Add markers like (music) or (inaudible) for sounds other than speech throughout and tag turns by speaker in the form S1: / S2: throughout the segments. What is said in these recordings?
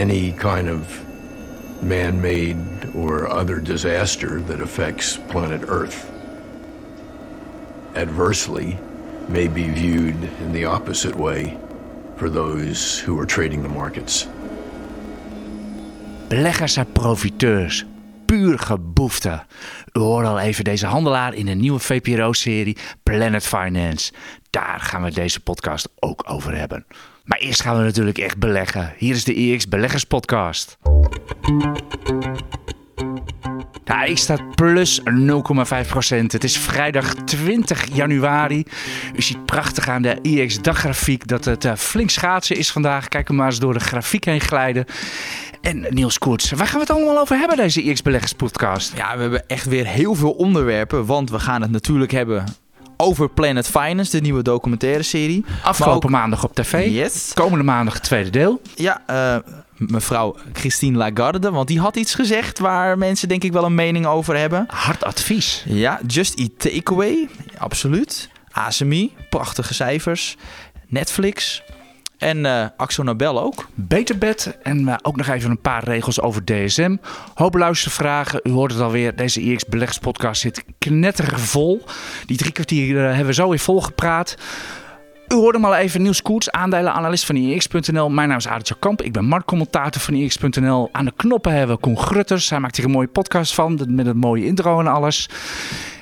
S1: any kind of man made or other disaster that affects planet Earth adversely may be viewed in the opposite way for those who are trading the markets.
S2: Beleggers zijn profiteurs. Puur geboefte. U al even deze handelaar in de nieuwe VPRO-serie Planet Finance. Daar gaan we deze podcast ook over hebben. Maar eerst gaan we natuurlijk echt beleggen. Hier is de EX Beleggers Podcast. De AX staat plus 0,5%. Het is vrijdag 20 januari. U ziet prachtig aan de IX-daggrafiek dat het uh, flink schaatsen is vandaag. Kijk hem maar eens door de grafiek heen glijden. En Niels Koerts, waar gaan we het allemaal over hebben, deze IX-beleggers podcast?
S3: Ja, we hebben echt weer heel veel onderwerpen. Want we gaan het natuurlijk hebben over Planet Finance, de nieuwe documentaire serie.
S2: Afgelopen ook... maandag op tv.
S3: Yes.
S2: Komende maandag het tweede deel.
S3: Ja, uh, mevrouw Christine Lagarde. Want die had iets gezegd waar mensen denk ik wel een mening over hebben.
S2: Hard advies.
S3: Ja, Just Eat Takeaway. Absoluut. ASMI, prachtige cijfers. Netflix. En uh, Axo Nobel ook.
S2: Beterbed. En uh, ook nog even een paar regels over DSM. Hoop luistervragen. U hoort het alweer. Deze IX Belegspodcast zit knetterig vol. Die drie kwartier uh, hebben we zo weer volgepraat. U hoorde hem al even, Niels Koets, aandelenanalist van IX.nl. Mijn naam is Adertje Kamp, ik ben marktcommentator van IX.nl. Aan de knoppen hebben we Koen Grutters, hij maakt hier een mooie podcast van, met een mooie intro en alles.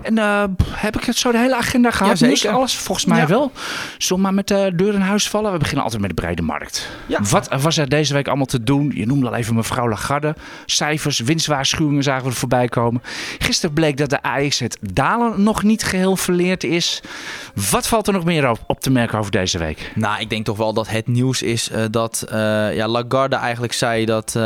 S2: En uh, heb ik het zo de hele agenda gehad?
S3: Ja, zeker.
S2: alles? Volgens mij ja. wel. Zullen maar met de deur in huis vallen? We beginnen altijd met de brede markt.
S3: Ja.
S2: Wat was er deze week allemaal te doen? Je noemde al even mevrouw Lagarde. Cijfers, winstwaarschuwingen zagen we er voorbij komen. Gisteren bleek dat de AX het dalen nog niet geheel verleerd is. Wat valt er nog meer op, op te merken over deze week?
S3: Nou, ik denk toch wel dat het nieuws is uh, dat uh, ja, Lagarde eigenlijk zei dat...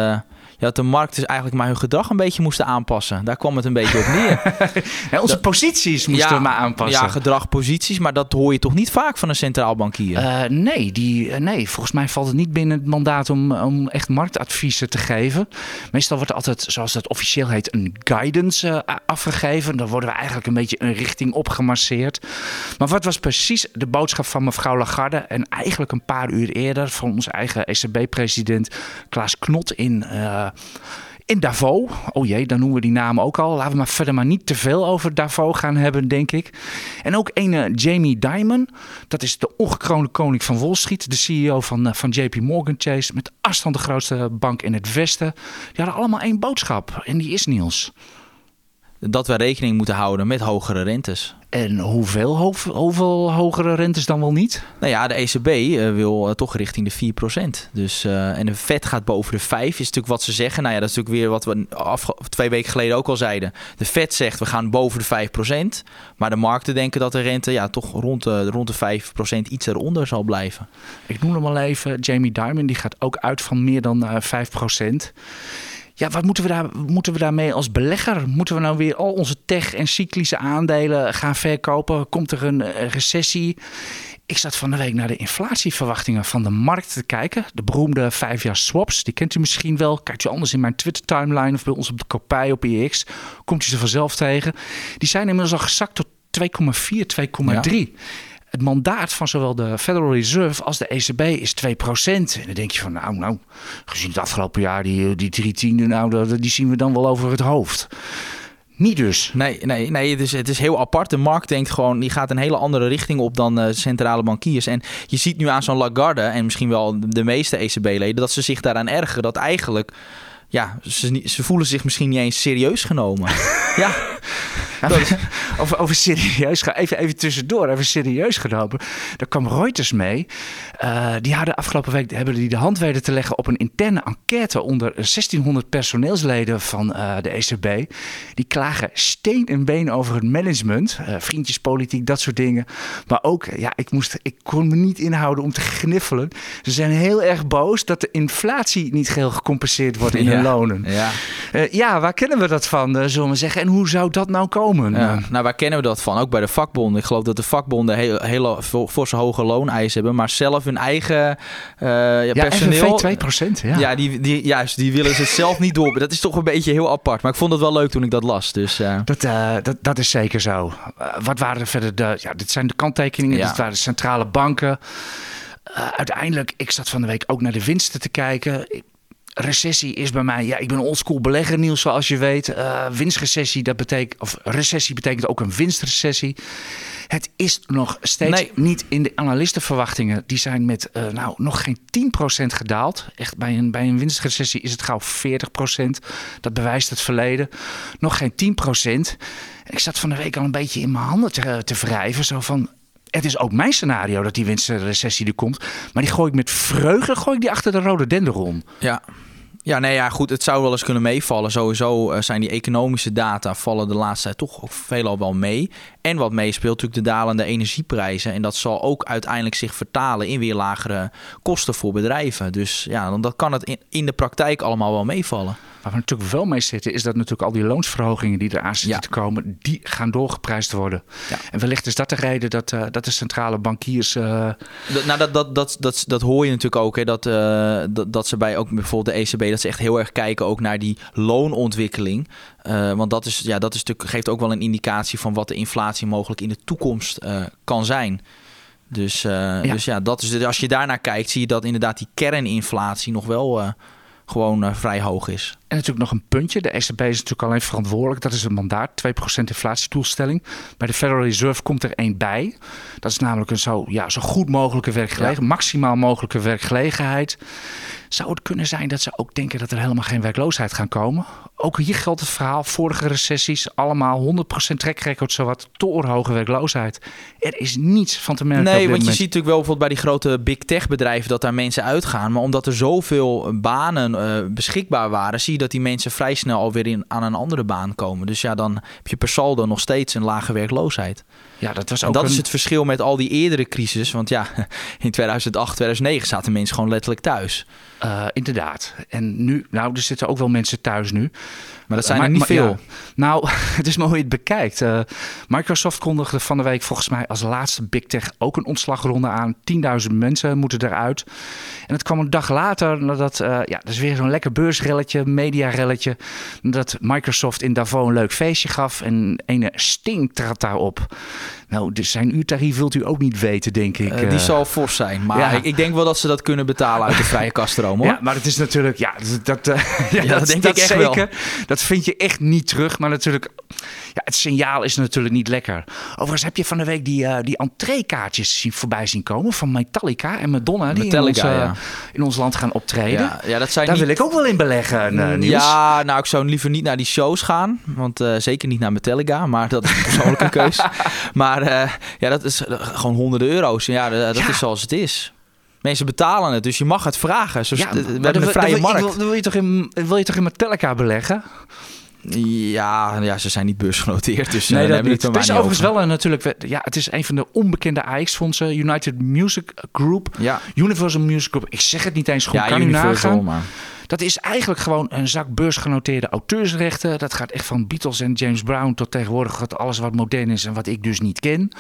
S3: Dat de markt dus eigenlijk maar hun gedrag een beetje moesten aanpassen. Daar kwam het een beetje op neer. (laughs)
S2: ja, onze dat, posities moesten
S3: ja,
S2: we maar aanpassen.
S3: Ja, gedrag, posities. Maar dat hoor je toch niet vaak van een centraal bankier?
S2: Uh, nee, die, uh, nee, volgens mij valt het niet binnen het mandaat om, om echt marktadviezen te geven. Meestal wordt er altijd, zoals dat officieel heet, een guidance uh, afgegeven. Dan worden we eigenlijk een beetje een richting opgemasseerd. Maar wat was precies de boodschap van mevrouw Lagarde? En eigenlijk een paar uur eerder van onze eigen ECB-president Klaas Knot in in Davos. Oh jee, dan noemen we die naam ook al. Laten we maar verder maar niet te veel over Davos gaan hebben, denk ik. En ook een Jamie Dimon. Dat is de ongekroonde koning van Wall Street. De CEO van, uh, van JP Morgan Chase. Met afstand de grootste bank in het Westen. Die hadden allemaal één boodschap. En die is Niels.
S3: Dat we rekening moeten houden met hogere rentes.
S2: En hoeveel, ho hoeveel hogere rentes dan wel niet?
S3: Nou ja, de ECB uh, wil uh, toch richting de 4%. Dus, uh, en de Fed gaat boven de 5, is natuurlijk wat ze zeggen. Nou ja, dat is natuurlijk weer wat we af, twee weken geleden ook al zeiden. De Fed zegt we gaan boven de 5%. Maar de markten denken dat de rente ja, toch rond de, rond de 5% iets eronder zal blijven.
S2: Ik noem hem al even, Jamie Dimon, die gaat ook uit van meer dan 5%. Ja, wat moeten we, daar, moeten we daarmee als belegger? Moeten we nou weer al onze tech- en cyclische aandelen gaan verkopen? Komt er een recessie? Ik zat van de week naar de inflatieverwachtingen van de markt te kijken. De beroemde vijfjaar swaps, die kent u misschien wel. Kijkt u anders in mijn Twitter-timeline of bij ons op de kopij op EX. Komt u ze vanzelf tegen. Die zijn inmiddels al gezakt tot 2,4, 2,3. Ja. Het mandaat van zowel de Federal Reserve als de ECB is 2%. En dan denk je van, nou, nou, gezien het afgelopen jaar, die, die drie tienden, nou, die zien we dan wel over het hoofd. Niet dus.
S3: Nee, nee, nee het, is, het is heel apart. De markt denkt gewoon, die gaat een hele andere richting op dan uh, centrale bankiers. En je ziet nu aan zo'n Lagarde en misschien wel de meeste ECB-leden, dat ze zich daaraan ergeren. Dat eigenlijk, ja, ze, ze voelen zich misschien niet eens serieus genomen. (laughs) ja.
S2: over, over serieus, even, even tussendoor, even serieus genomen. Daar kwam Reuters mee. Uh, die hadden afgelopen week hebben die de hand weten te leggen op een interne enquête onder 1600 personeelsleden van uh, de ECB. Die klagen steen en been over het management, uh, vriendjespolitiek, dat soort dingen. Maar ook, ja, ik, moest, ik kon me niet inhouden om te gniffelen. Ze zijn heel erg boos dat de inflatie niet geheel gecompenseerd wordt in ja, hun lonen.
S3: Ja.
S2: ja, waar kennen we dat van, zullen we zeggen? En hoe zou dat nou komen?
S3: Ja, nou, waar kennen we dat van? Ook bij de vakbonden. Ik geloof dat de vakbonden heel, hele forse hoge looneisen hebben, maar zelf hun eigen uh, ja, personeel...
S2: Ja, 2%, ja.
S3: Ja, die, die, juist, die willen ze zelf niet door. Dat is toch een beetje heel apart. Maar ik vond het wel leuk toen ik dat las. Dus, uh...
S2: dat, uh, dat, dat is zeker zo. wat waren er verder de... Ja, dit zijn de kanttekeningen. Ja. Dit waren de centrale banken. uiteindelijk, ik zat van de week ook naar de winsten te kijken recessie is bij mij, ja, ik ben oldschool belegger, Niels, zoals je weet. Uh, winstrecessie, dat betekent, of recessie betekent ook een winstrecessie. Het is nog steeds niet in de analistenverwachtingen. Die zijn met uh, nou, nog geen 10% gedaald. Echt bij een, bij een winstrecessie is het gauw 40%. Dat bewijst het verleden. Nog geen 10%. Ik zat van de week al een beetje in mijn handen te, te wrijven. Zo van, het is ook mijn scenario dat die winstrecessie er komt. Maar die gooi ik met vreugde gooi ik die achter de rode denderon.
S3: Ja. Ja, nee, ja, goed. Het zou wel eens kunnen meevallen. Sowieso uh, zijn die economische data vallen de laatste tijd toch ook veelal wel mee. En wat meespeelt natuurlijk de dalende energieprijzen. En dat zal ook uiteindelijk zich vertalen in weer lagere kosten voor bedrijven. Dus ja, dan dat kan het in, in de praktijk allemaal wel meevallen.
S2: Waar we natuurlijk wel mee zitten, is dat natuurlijk al die loonsverhogingen die eraan zitten te komen, die gaan doorgeprijsd worden. Ja. En wellicht is dat de reden dat, uh, dat de centrale bankiers. Uh...
S3: Dat, nou, dat, dat, dat, dat, dat hoor je natuurlijk ook. Hè, dat, uh, dat, dat ze bij ook bijvoorbeeld de ECB, dat ze echt heel erg kijken ook naar die loonontwikkeling. want dat, is, ja, dat is natuurlijk, geeft ook wel een indicatie van wat de inflatie mogelijk in de toekomst kan zijn. Dus, ja. dus ja, dat is, als je daarnaar kijkt, zie je dat inderdaad die kerninflatie nog wel gewoon vrij hoog is.
S2: En natuurlijk nog een puntje. De ECB is natuurlijk alleen verantwoordelijk. Dat is een mandaat, 2% inflatiedoelstelling. Bij de Federal Reserve komt er één bij. Dat is namelijk een zo, ja, zo goed mogelijke werkgelegenheid. Ja. Maximaal mogelijke werkgelegenheid. Zou het kunnen zijn dat ze ook denken dat er helemaal geen werkloosheid gaan komen? Ook hier geldt het verhaal. Vorige recessies, allemaal 100% trekrecord, zowat torenhoge werkloosheid. Er is niets van te merken.
S3: Nee, want je ziet natuurlijk wel bijvoorbeeld bij die grote big tech bedrijven dat daar mensen uitgaan. Maar omdat er zoveel banen uh, beschikbaar waren, zie je dat die mensen vrij snel alweer in, aan een andere baan komen. Dus ja, dan heb je per saldo nog steeds een lage werkloosheid.
S2: Ja, dat was
S3: ook
S2: en
S3: dat
S2: een...
S3: is het verschil met al die eerdere crisis. Want ja, (laughs) in 2008, 2009 zaten mensen gewoon letterlijk thuis.
S2: Uh, inderdaad. En nu, nou, er zitten ook wel mensen thuis nu.
S3: Maar dat zijn er niet veel. Ja.
S2: Nou, (laughs) het is maar hoe je het bekijkt. Uh, Microsoft kondigde van de week volgens mij als laatste Big Tech ook een ontslagronde aan. 10.000 mensen moeten eruit. En het kwam een dag later nadat, uh, ja, dat is weer zo'n lekker beursrelletje, mediarelletje. Dat Microsoft in Davos een leuk feestje gaf en een Sting trad daarop. Nou, dus zijn uurtarief wilt u ook niet weten, denk ik.
S3: Die zal fors zijn. Maar ja. ik, ik, denk wel dat ze dat kunnen betalen uit de vrije (laughs) hoor.
S2: Ja, maar het is natuurlijk... Ja, dat, uh, (laughs) ja, ja, dat, denk dat ik echt zeker. Wel. Dat vind je echt niet terug. Maar natuurlijk... Ja, het signaal is natuurlijk niet lekker. Overigens heb je van de week die, uh, die entreekaartjes voorbij zien komen van Metallica en Madonna. Die Metallica, in, ons, ja. in ons land gaan optreden.
S3: Ja, ja, dat zijn
S2: Daar
S3: niet...
S2: wil ik ook wel in beleggen, uh, Niels.
S3: Ja, nou ik zou liever niet naar die shows gaan. Want zeker niet naar Metallica. Maar dat is een persoonlijke (laughs) keus. Maar ja, dat is gewoon honderden euro's. Ja, dat ja. is zoals het is. Mensen betalen het, dus je mag het vragen. Zo, ja, we hebben een vrije markt.
S2: Wil, wil, je toch in, wil je toch in Metallica beleggen?
S3: Ja, ja, ze zijn niet beursgenoteerd. Dus
S2: nee,
S3: uh,
S2: dat
S3: niet.
S2: Het, het is overigens wel een, natuurlijk... Ja, het is een van de onbekende AX-fondsen. United Music Group. Ja. Universal Music Group. Ik zeg het niet eens goed.
S3: Ja,
S2: kan
S3: Universal,
S2: u nagaan.
S3: Maar...
S2: Dat is eigenlijk gewoon een zak beursgenoteerde auteursrechten. Dat gaat echt van Beatles en James Brown tot tegenwoordig alles wat modern is en wat ik dus niet ken.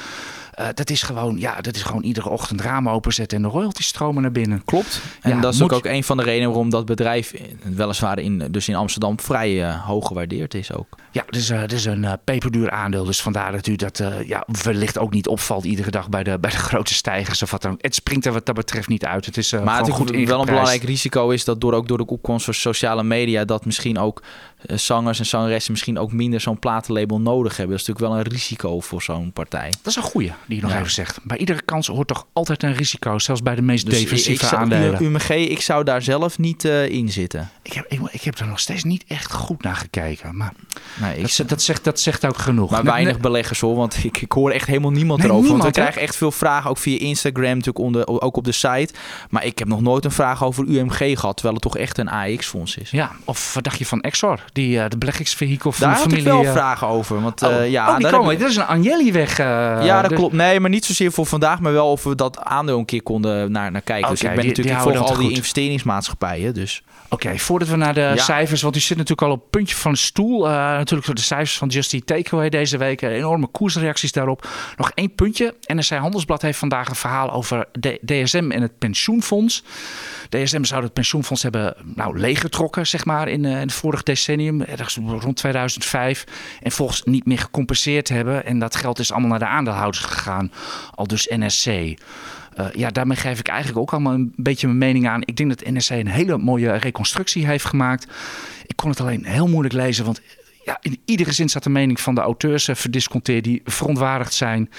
S2: Uh, dat is gewoon, ja, dat is gewoon iedere ochtend ramen openzetten en de royalties stromen naar binnen.
S3: Klopt. En ja, dat is moet... ook een van de redenen waarom dat bedrijf weliswaar in, dus in Amsterdam vrij uh, hoog gewaardeerd is ook.
S2: Ja, is, uh, het is een uh, peperduur aandeel. Dus vandaar dat u dat ja, wellicht ook niet opvalt iedere dag bij de, bij de grote stijgers of wat dan. Het springt er wat dat betreft niet uit. Het is
S3: maar
S2: het
S3: goed wel een belangrijk risico is dat door ook door de opkomst van sociale media dat misschien ook zangers en zangeressen misschien ook minder zo'n platenlabel nodig hebben. Dat is natuurlijk wel een risico voor zo'n partij.
S2: Dat is een goeie die je nog ja. even zegt. Bij iedere kans hoort toch altijd een risico, zelfs bij de meest dus defensieve
S3: ik, ik
S2: aandelen.
S3: UMG, ik zou daar zelf niet uh, in zitten.
S2: Ik heb, ik, ik, heb er nog steeds niet echt goed naar gekeken. Maar nee, ik, dat, dat, zegt, dat zegt ook genoeg.
S3: Maar
S2: nee,
S3: weinig nee. beleggers hoor, want ik, ik hoor echt helemaal niemand erover.
S2: Niemand,
S3: want we krijgen echt veel vragen, ook via Instagram, natuurlijk onder, ook op de site. Maar ik heb nog nooit een vraag over UMG gehad, terwijl het toch echt een AX-fonds is.
S2: Ja, of wat dacht je van Exor, die, uh, de beleggingsvehikel van
S3: daar
S2: de familie?
S3: Daar ik wel vragen over. Want, uh,
S2: oh,
S3: ja,
S2: oh, die komen. Is een Agnelli-weg. Uh,
S3: ja, dat dus... klopt. Nee, maar niet zozeer voor vandaag, maar wel of we dat aandeel een keer konden naar, naar kijken. Okay, dus ik ben
S2: die,
S3: natuurlijk
S2: die
S3: ik volg al die investeringsmaatschappijen. Dus.
S2: Oké, okay, voordat we naar de ja. cijfers, want u zit natuurlijk al op het puntje van de stoel. Uh, natuurlijk door de cijfers van Just Eat Takeaway deze week. Enorme koersreacties daarop. Nog één puntje. NRC Handelsblad heeft vandaag een verhaal over de DSM en het pensioenfonds. DSM zou het pensioenfonds hebben nou, leeggetrokken, zeg maar, in, uh, in het vorige decennium, ergens rond 2005. En volgens niet meer gecompenseerd hebben. En dat geld is allemaal naar de aandeelhouders gegaan. Al dus NSC. Uh, ja, daarmee geef ik eigenlijk ook allemaal een beetje mijn mening aan. Ik denk dat NRC een hele mooie reconstructie heeft gemaakt. Ik kon het alleen heel moeilijk lezen, want ja, in iedere zin staat de mening van de auteurs verdisconteerd die verontwaardigd zijn.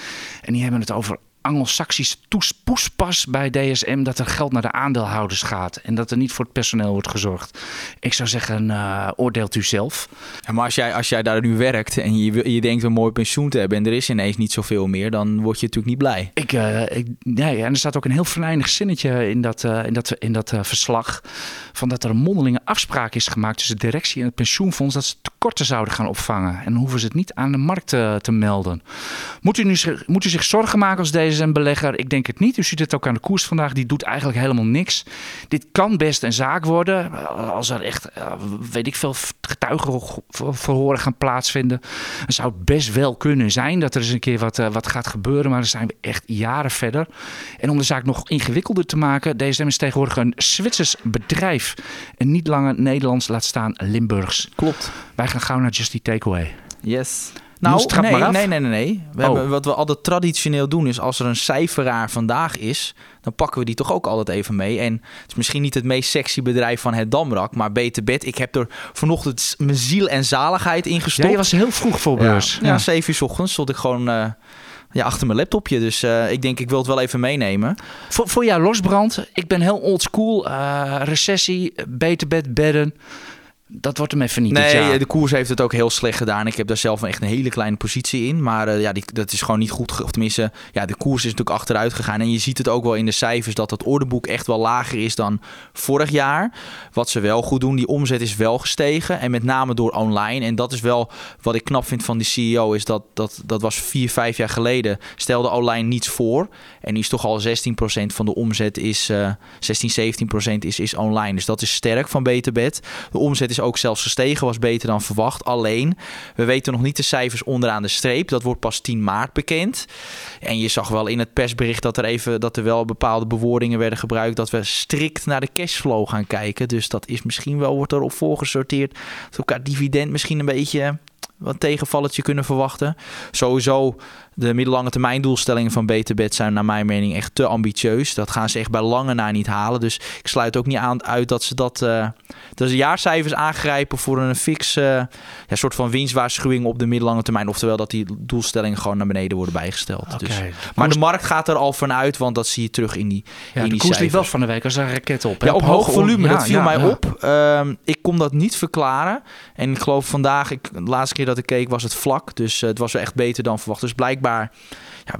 S2: En die hebben het over Anglo-Saxische poespas bij DSM dat er geld naar de aandeelhouders gaat en dat er niet voor het personeel wordt gezorgd. Ik zou zeggen, uh, oordeelt u zelf.
S3: Ja, maar als jij, als jij daar nu werkt en je, je denkt een mooi pensioen te hebben en er is ineens niet zoveel meer, dan word je natuurlijk niet blij.
S2: Ik, uh, ik, nee, en er staat ook een heel verleidig zinnetje in dat, uh, in dat, in dat verslag van dat er een mondelinge afspraak is gemaakt tussen de directie en het pensioenfonds dat ze tekorten zouden gaan opvangen en hoeven ze het niet aan de markt te, te melden. Moet u, nu, moet u zich zorgen maken als deze een belegger? Ik denk het niet. U ziet het ook aan de koers vandaag. Die doet eigenlijk helemaal niks. Dit kan best een zaak worden. Als er echt, eh, weet ik veel, getuigenverhoren gaan plaatsvinden. Dan zou het best wel kunnen zijn dat er eens een keer wat, eh, wat gaat gebeuren. Maar dan zijn we echt jaren verder. En om de zaak nog ingewikkelder te maken. DSM is tegenwoordig een Zwitsers bedrijf. En niet langer Nederlands, laat staan Limburgs.
S3: Klopt.
S2: Wij gaan gauw naar Justy Takeaway.
S3: Yes. Nou, nee, nee, nee, nee, nee. We oh. hebben, wat we altijd traditioneel doen is als er een cijferaar vandaag is, dan pakken we die toch ook altijd even mee. En het is misschien niet het meest sexy bedrijf van het Damrak, maar Beter Bed. Ik heb er vanochtend mijn ziel en zaligheid in gestopt. Ja,
S2: je was heel vroeg voor beurs.
S3: Ja, ja. 7 uur s ochtends stond ik gewoon uh, ja, achter mijn laptopje. Dus uh, ik denk, ik wil het wel even meenemen.
S2: Voor, voor jou losbrand. Ik ben heel oldschool. Uh, recessie, Beter Bed, bedden dat wordt hem even niet.
S3: Nee, de koers heeft het ook heel slecht gedaan. Ik heb daar zelf echt een hele kleine positie in. Maar uh, ja, die, dat is gewoon niet goed. Of tenminste, ja, de koers is natuurlijk achteruit gegaan. En je ziet het ook wel in de cijfers dat het orderboek echt wel lager is dan vorig jaar. Wat ze wel goed doen, die omzet is wel gestegen. En met name door online. En dat is wel wat ik knap vind van die CEO. Is dat dat, dat was vier, vijf jaar geleden. Stelde online niets voor. En die is toch al 16% van de omzet is uh, 16, 17% is, is online. Dus dat is sterk van Beterbed. De omzet is ook zelfs gestegen, was beter dan verwacht. Alleen, we weten nog niet de cijfers onderaan de streep. Dat wordt pas 10 maart bekend. En je zag wel in het persbericht dat er even dat er wel bepaalde bewoordingen werden gebruikt dat we strikt naar de cashflow gaan kijken. Dus dat is misschien wel wordt erop voorgesorteerd. Dat elkaar dividend misschien een beetje wat tegenvalletje kunnen verwachten. Sowieso de middellange termijn doelstellingen van Beterbed zijn naar mijn mening echt te ambitieus. Dat gaan ze echt bij lange na niet halen. Dus ik sluit ook niet aan uit dat ze dat, uh, dat ze jaarcijfers aangrijpen voor een fix uh, ja, soort van winstwaarschuwing op de middellange termijn. Oftewel dat die doelstellingen gewoon naar beneden worden bijgesteld. dus, maar de markt gaat er al vanuit, want dat zie je terug in die,
S2: ja,
S3: in
S2: de
S3: die
S2: koers liep wel van de week als een raket op.
S3: Ja, op, hoog volume. dat viel mij op. Um, ik kon dat niet verklaren. En ik geloof vandaag, ik, de laatste keer dat ik keek was het vlak. Dus uh, het was echt beter dan verwacht. Dus blijkbaar blijkbaar.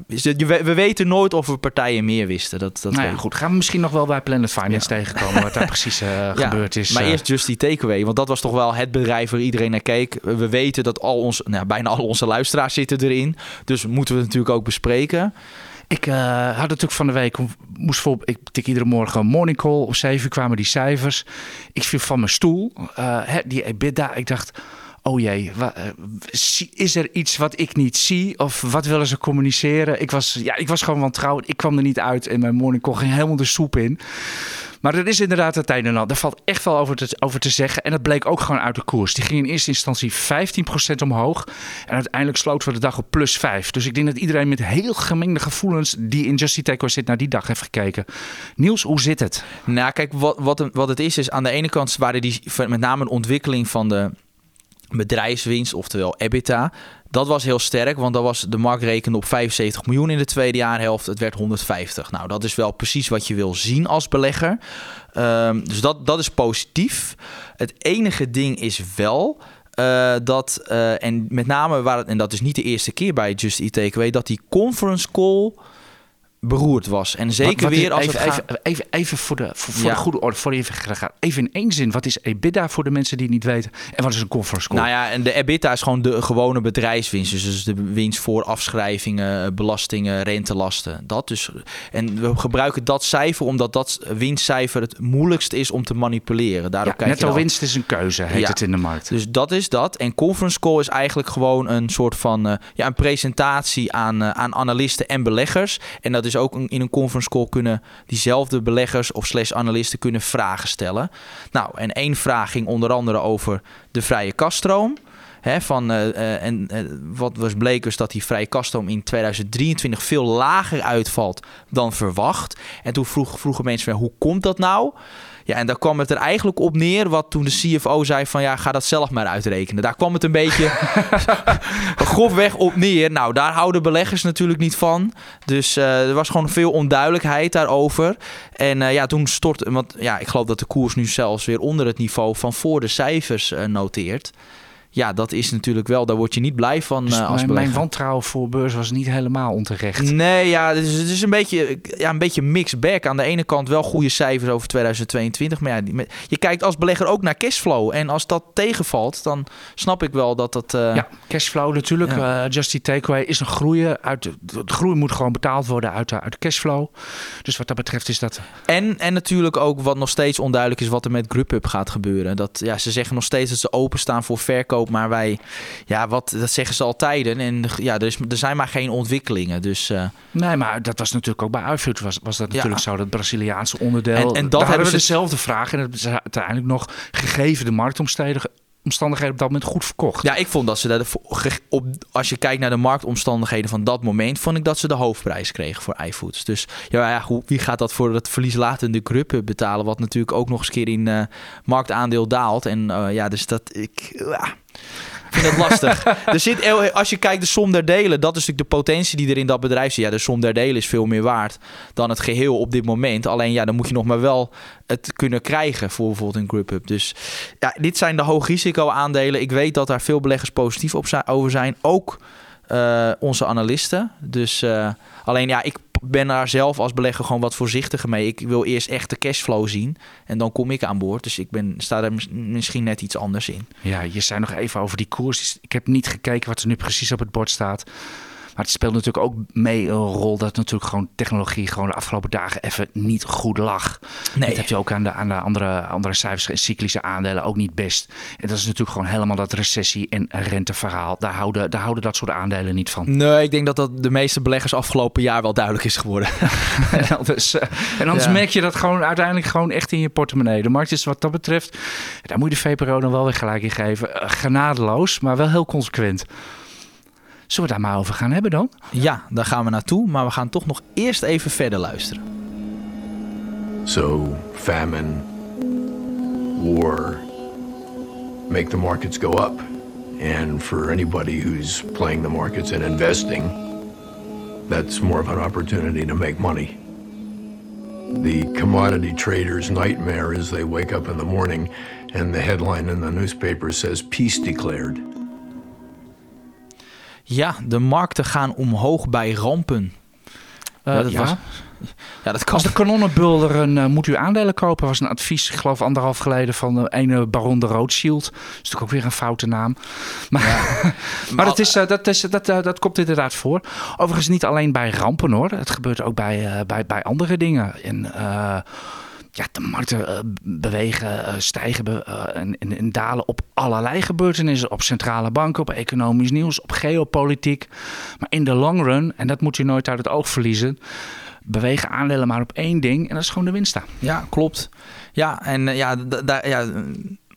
S3: Ja, we weten nooit of we partijen meer wisten. Dat, dat
S2: nou ja, goed, gaan we misschien nog wel bij Planet Finance tegenkomen wat daar precies (laughs) uh, gebeurd is.
S3: Maar
S2: uh.
S3: eerst Just die Takeaway, want dat was toch wel het bedrijf waar iedereen naar keek. We weten dat al ons, nou, bijna al onze luisteraars zitten erin. Dus moeten we het natuurlijk ook bespreken.
S2: Ik uh, had natuurlijk van de week, moest voor, ik tik iedere morgen een morning call. Om zeven kwamen die cijfers. Ik viel van mijn stoel. die EBITDA, ik dacht oh jee, eh, is er iets wat ik niet zie? Of wat willen ze communiceren? Ik was, ja, ik was gewoon wantrouwend. Ik kwam er niet uit en mijn morning call ging helemaal de soep in. Maar er is inderdaad het en ander. Daar valt echt wel over te, over te zeggen. En dat bleek ook gewoon uit de koers. Die ging in eerste instantie 15% omhoog. En uiteindelijk sloten we de dag op plus 5. Dus ik denk dat iedereen met heel gemengde gevoelens... die in Justy zit, naar die dag heeft gekeken. Niels, hoe zit het?
S3: Nou, kijk, wat, wat, het is, is aan de ene kant... waren die met name een ontwikkeling van de bedrijfswinst, oftewel EBITDA. Dat was heel sterk, want dat was de markt rekende op 75 miljoen in de tweede jaarhelft. Het werd 150. Nou, dat is wel precies wat je wil zien als belegger. Um, dus dat, dat is positief. Het enige ding is wel uh, dat, uh, en met name waar het, en dat is niet de eerste keer bij Just Eat Takeaway, dat die conference call beroerd was. En zeker weer als
S2: even,
S3: het
S2: even, even, even, voor de, voor, voor de goede orde, voor even gaat. Even in één zin, wat is EBITDA voor de mensen die het niet weten? En wat is een conference call?
S3: Nou ja, en de EBITDA is gewoon de gewone bedrijfswinst. Dus de winst voor afschrijvingen, belastingen, rentelasten. Dat dus. En we gebruiken dat cijfer omdat dat winstcijfer het moeilijkst is om te manipuleren. Daarop
S2: ja, netto winst is een keuze, heet ja, het in de markt.
S3: Dus dat is dat. En conference call is eigenlijk gewoon een soort van uh, ja, een presentatie aan, uh, aan analisten en beleggers. En dat is ook in een conference call kunnen diezelfde beleggers of slash analisten kunnen vragen stellen. Nou, en één vraag ging onder andere over de vrije kaststroom. Van, eh, eh, en eh, wat was bleek dus dat die vrije kaststroom in 2023 veel lager uitvalt dan verwacht. En toen vroeg, vroegen mensen hoe komt dat nou? Ja, en daar kwam het er eigenlijk op neer wat toen de CFO zei van ja, ga dat zelf maar uitrekenen. Daar kwam het een beetje (laughs) grofweg op neer. Nou, daar houden beleggers natuurlijk niet van. Dus uh, er was gewoon veel onduidelijkheid daarover. En uh, ja, toen stort, want ja, ik geloof dat de koers nu zelfs weer onder het niveau van voor de cijfers uh, noteert ja, dat is natuurlijk wel, daar word je niet blij van
S2: dus
S3: uh, als
S2: mijn, mijn wantrouwen voor beurs was niet helemaal onterecht.
S3: Nee, ja, het is, het is een beetje ja, een beetje mixed bag. Aan de ene kant wel goede cijfers over 2022, maar ja, je kijkt als belegger ook naar cashflow. En als dat tegenvalt, dan snap ik wel dat dat... Uh,
S2: ja, cashflow natuurlijk. Ja. Uh, Just die Takeaway is een groeien. Uit de, de, groei moet gewoon betaald worden uit, uit cashflow. Dus wat dat betreft is dat...
S3: En, en natuurlijk ook wat nog steeds onduidelijk is wat er met GripUp gaat gebeuren. Dat, ja, ze zeggen nog steeds dat ze openstaan voor verkoop maar wij, ja, wat, dat zeggen ze al tijden. En ja, er, is, er zijn maar geen ontwikkelingen. Dus, uh...
S2: Nee, maar dat was natuurlijk ook bij iFood was, was dat natuurlijk ja. zo, dat Braziliaanse onderdeel.
S3: En, en dat hebben
S2: we
S3: ze
S2: dezelfde vraag. En dat is uiteindelijk nog gegeven de marktomstandigheden omstandigheden op dat moment goed verkocht.
S3: Ja, ik vond dat ze de, op, als je kijkt naar de marktomstandigheden van dat moment, vond ik dat ze de hoofdprijs kregen voor iFoods. Dus ja, ja hoe, wie gaat dat voor het verlieslatende gruppen betalen, wat natuurlijk ook nog eens keer in uh, marktaandeel daalt. En uh, ja, dus dat ik vind het lastig. (laughs) er zit, als je kijkt de som der delen, dat is natuurlijk de potentie die er in dat bedrijf zit. Ja, de som der delen is veel meer waard dan het geheel op dit moment. Alleen ja, dan moet je nog maar wel het kunnen krijgen voor bijvoorbeeld een grip-up. Dus ja, dit zijn de hoogrisico aandelen. Ik weet dat daar veel beleggers positief op zijn, over zijn. Ook uh, onze analisten. Dus uh, alleen ja, ik ben daar zelf als belegger gewoon wat voorzichtiger mee. Ik wil eerst echt de cashflow zien en dan kom ik aan boord. Dus ik ben, sta daar misschien net iets anders in.
S2: Ja, je zei nog even over die koers. Ik heb niet gekeken wat er nu precies op het bord staat. Maar het speelt natuurlijk ook mee een rol dat natuurlijk gewoon technologie gewoon de afgelopen dagen even niet goed lag.
S3: Nee.
S2: Dat heb je ook aan de, aan de andere, andere cijfers en cyclische aandelen ook niet best. En dat is natuurlijk gewoon helemaal dat recessie- en renteverhaal. Daar houden, daar houden dat soort aandelen niet van.
S3: Nee, ik denk dat dat de meeste beleggers afgelopen jaar wel duidelijk is geworden. (laughs)
S2: en anders, uh, en anders ja. merk je dat gewoon uiteindelijk gewoon echt in je portemonnee. De markt is wat dat betreft, daar moet je de VPRO dan wel weer gelijk in geven. Uh, genadeloos, maar wel heel consequent. Zullen we daar maar over gaan hebben dan?
S3: Ja, daar gaan we naartoe, maar we gaan toch nog eerst even verder luisteren.
S1: So, famine, war, make the markets go up. And for anybody who's playing the markets and investing, that's more of an opportunity to make money. The commodity trader's nightmare is they wake up in the morning and the headline in the newspaper says peace declared.
S3: Ja, de markten gaan omhoog bij rampen.
S2: Uh,
S3: ja, dat
S2: ja.
S3: was. Ja, dat kan.
S2: Als de kanonnenbulderen uh, moet u aandelen kopen, was een advies, ik geloof anderhalf geleden van de ene Baron de Rothschild. Dat is natuurlijk ook weer een foute naam. Maar, ja. (laughs) maar dat, is, uh, dat, is, dat, dat komt inderdaad voor. Overigens niet alleen bij rampen hoor. Het gebeurt ook bij, bij, bij andere dingen. En, ja, de markten uh, bewegen, uh, stijgen en, en, en, dalen op allerlei gebeurtenissen. Op centrale banken, op economisch nieuws, op geopolitiek. Maar in de long run, en dat moet je nooit uit het oog verliezen... bewegen aandelen maar op één ding en dat is gewoon de winst.
S3: Ja, klopt. Ja, en ja, daar... Ja,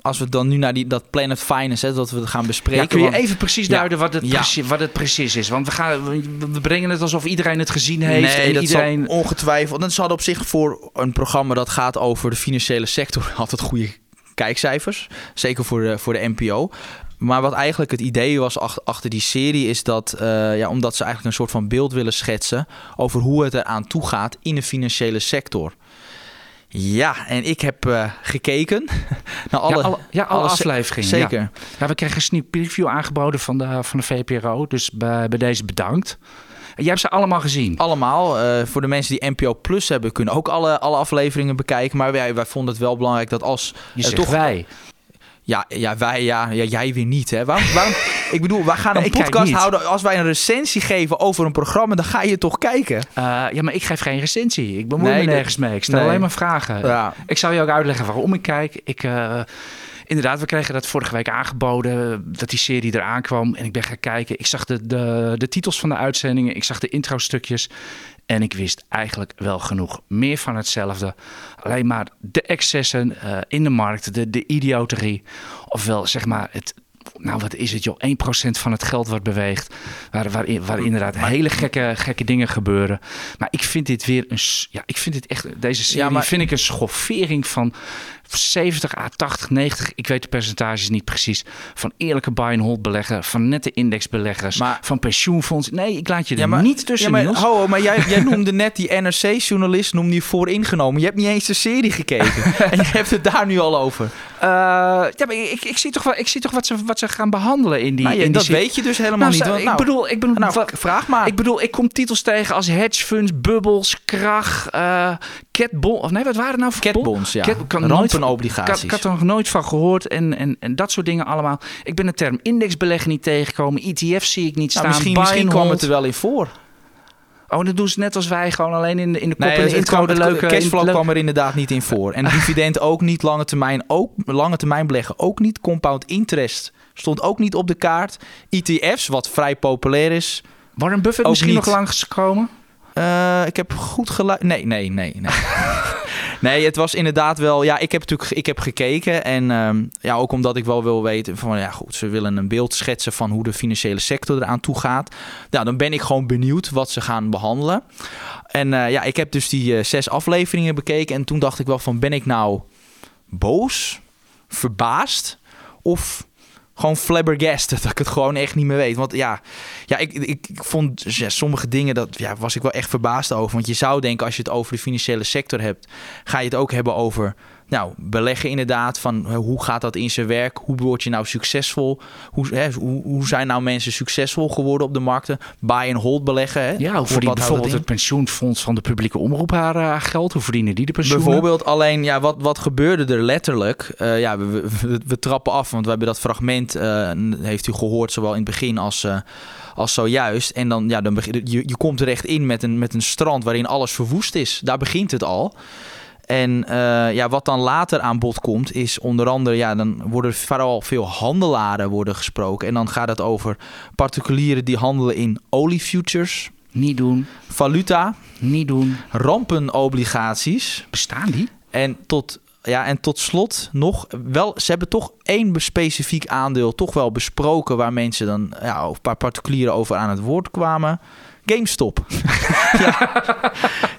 S3: als we dan nu naar die, dat Planet Finance, hè, dat we gaan bespreken.
S2: Ja, kun je
S3: want,
S2: even precies duiden ja, wat, het precies, wat het precies is? Want we, gaan, we brengen het alsof iedereen het gezien heeft.
S3: Nee,
S2: en
S3: dat
S2: iedereen...
S3: zal ongetwijfeld. En ze hadden op zich voor een programma dat gaat over de financiële sector (laughs) altijd goede kijkcijfers. Zeker voor de, voor de NPO. Maar wat eigenlijk het idee was achter die serie is dat, uh, ja, omdat ze eigenlijk een soort van beeld willen schetsen over hoe het eraan toe gaat in de financiële sector. Ja, en ik heb uh, gekeken (laughs) naar alle,
S2: ja, alle, ja, alle, alle afleveringen.
S3: Zeker.
S2: Ja. ja. we kregen een sneak preview aangeboden van de, van de VPRO. Dus bij, bij deze bedankt. Jij hebt ze allemaal gezien?
S3: Allemaal. Uh, voor de mensen die NPO Plus hebben, kunnen ook alle, alle afleveringen bekijken. Maar wij, wij vonden het wel belangrijk dat als...
S2: Je zegt toch wij.
S3: Ja, ja, wij, ja, ja, jij weer niet. Hè? Waarom, waarom, (laughs) ik bedoel, wij gaan een podcast houden. Als wij een recensie geven over een programma, dan ga je toch kijken?
S2: Uh, ja, maar ik geef geen recensie. Ik bemoei nee, me nergens mee. Ik stel alleen maar vragen.
S3: Ja.
S2: Ik zal je ook uitleggen waarom ik kijk. Ik, uh, inderdaad, we kregen dat vorige week aangeboden, dat die serie eraan kwam. En ik ben gaan kijken. Ik zag de, de, de titels van de uitzendingen. Ik zag de intro-stukjes. En ik wist eigenlijk wel genoeg. Meer van hetzelfde. Alleen maar de excessen uh, in de markt, de, de idioterie. Ofwel zeg maar het nou wat is het joh, 1% van het geld wordt beweegt. Waar, waar, waar inderdaad hele gekke, gekke dingen gebeuren. Maar ik vind dit weer een, ja, ik vind dit echt, deze serie
S3: Ja, maar-
S2: vind ik een schoffering van 70 à 80, 90, ik weet de percentages niet precies, van eerlijke buy-and-hold beleggen, van nette indexbeleggers,
S3: Maar-
S2: van pensioenfondsen. Nee, ik laat je er
S3: Ja, maar,
S2: niet tussen,
S3: ja, maar, ho, maar jij, jij noemde net die NRC-journalist, noemde je vooringenomen. Je hebt niet eens de serie gekeken. (laughs) en je hebt het daar nu al over.
S2: Eh, ja, maar ik, ik, zie toch, wel, ik zie toch wat ze, wat ze gaan behandelen in die...
S3: Nou,
S2: in die
S3: dat
S2: serie.
S3: weet je dus helemaal
S2: Nou,
S3: niet. want-
S2: ik
S3: nou,
S2: bedoel, ik bedoel,
S3: nou, vraag maar.
S2: Ik bedoel, ik kom titels tegen als hedge funds, bubbels, krach, catbon. Of nee, wat waren het nou voor
S3: Catbonds, ja.
S2: Cat- kan nooit-
S3: Rampenobligaties.
S2: Ik, ik had er nog nooit van gehoord en, en, en dat soort dingen allemaal. Ik ben de term indexbeleggen niet tegengekomen. ETF zie ik niet staan.
S3: Nou, misschien
S2: buy
S3: misschien
S2: and
S3: kwam het er wel in voor.
S2: Oh, dan doen ze net als wij gewoon alleen in de, in de kop
S3: Nee,
S2: en de intro leuke...
S3: cashflow kwam er inderdaad niet in voor. En dividend (laughs) ook niet, lange termijn ook, lange termijn beleggen ook niet. Compound interest stond ook niet op de kaart. ETF's, wat vrij populair is.
S2: Warren Buffett misschien
S3: niet.
S2: nog langs gekomen?
S3: Eh, ik heb goed geluisterd. Nee, nee, nee, nee. (laughs) nee, het was inderdaad wel. Ja, ik heb natuurlijk ik heb gekeken. En ehm, ja, ook omdat ik wel wil weten van ja, goed, ze willen een beeld schetsen van hoe de financiële sector eraan toe gaat. Nou, dan ben ik gewoon benieuwd wat ze gaan behandelen. En eh, ja, ik heb dus die eh, zes afleveringen bekeken. En toen dacht ik wel van ben ik nou boos, verbaasd of gewoon flabbergasted (laughs) dat ik het gewoon echt niet meer weet. Want ja, ja ik, ik, ik vond sommige dingen, dat ja, was ik wel echt verbaasd over. Want je zou denken, als je het over de financiële sector hebt, ga je het ook hebben over nou, beleggen inderdaad. Van hè, hoe gaat dat in zijn werk? Hoe word je nou succesvol? Hoe, hè, hoe, hoe zijn nou mensen succesvol geworden op de markten? Buy and hold beleggen. Hè?
S2: Ja, hoe verdient
S3: houdt dat
S2: bijvoorbeeld het pensioenfonds van de publieke omroep haar eh, geld? Hoe verdienen die de pensioenen?
S3: Bijvoorbeeld alleen, ja, wat, wat gebeurde er letterlijk? Eh, ja, we, we, trappen af, want we hebben dat fragment, eh, heeft u gehoord, zowel in het begin als, eh, als zojuist. En dan, ja, dan begin, je, je komt er echt in met een, met een strand waarin alles verwoest is. Daar begint het al. En eh, ja, wat dan later aan bod komt, is onder andere, ja, dan worden vooral veel handelaren worden gesproken. En dan gaat het over particulieren die handelen in oliefutures,
S2: Niet doen,
S3: valuta,
S2: niet doen.
S3: rampenobligaties.
S2: Bestaan die?
S3: En tot, ja, en tot slot nog wel, ze hebben toch één specifiek aandeel toch wel besproken waar mensen dan ja, een paar particulieren over aan het woord kwamen. GameStop. (laughs) ja.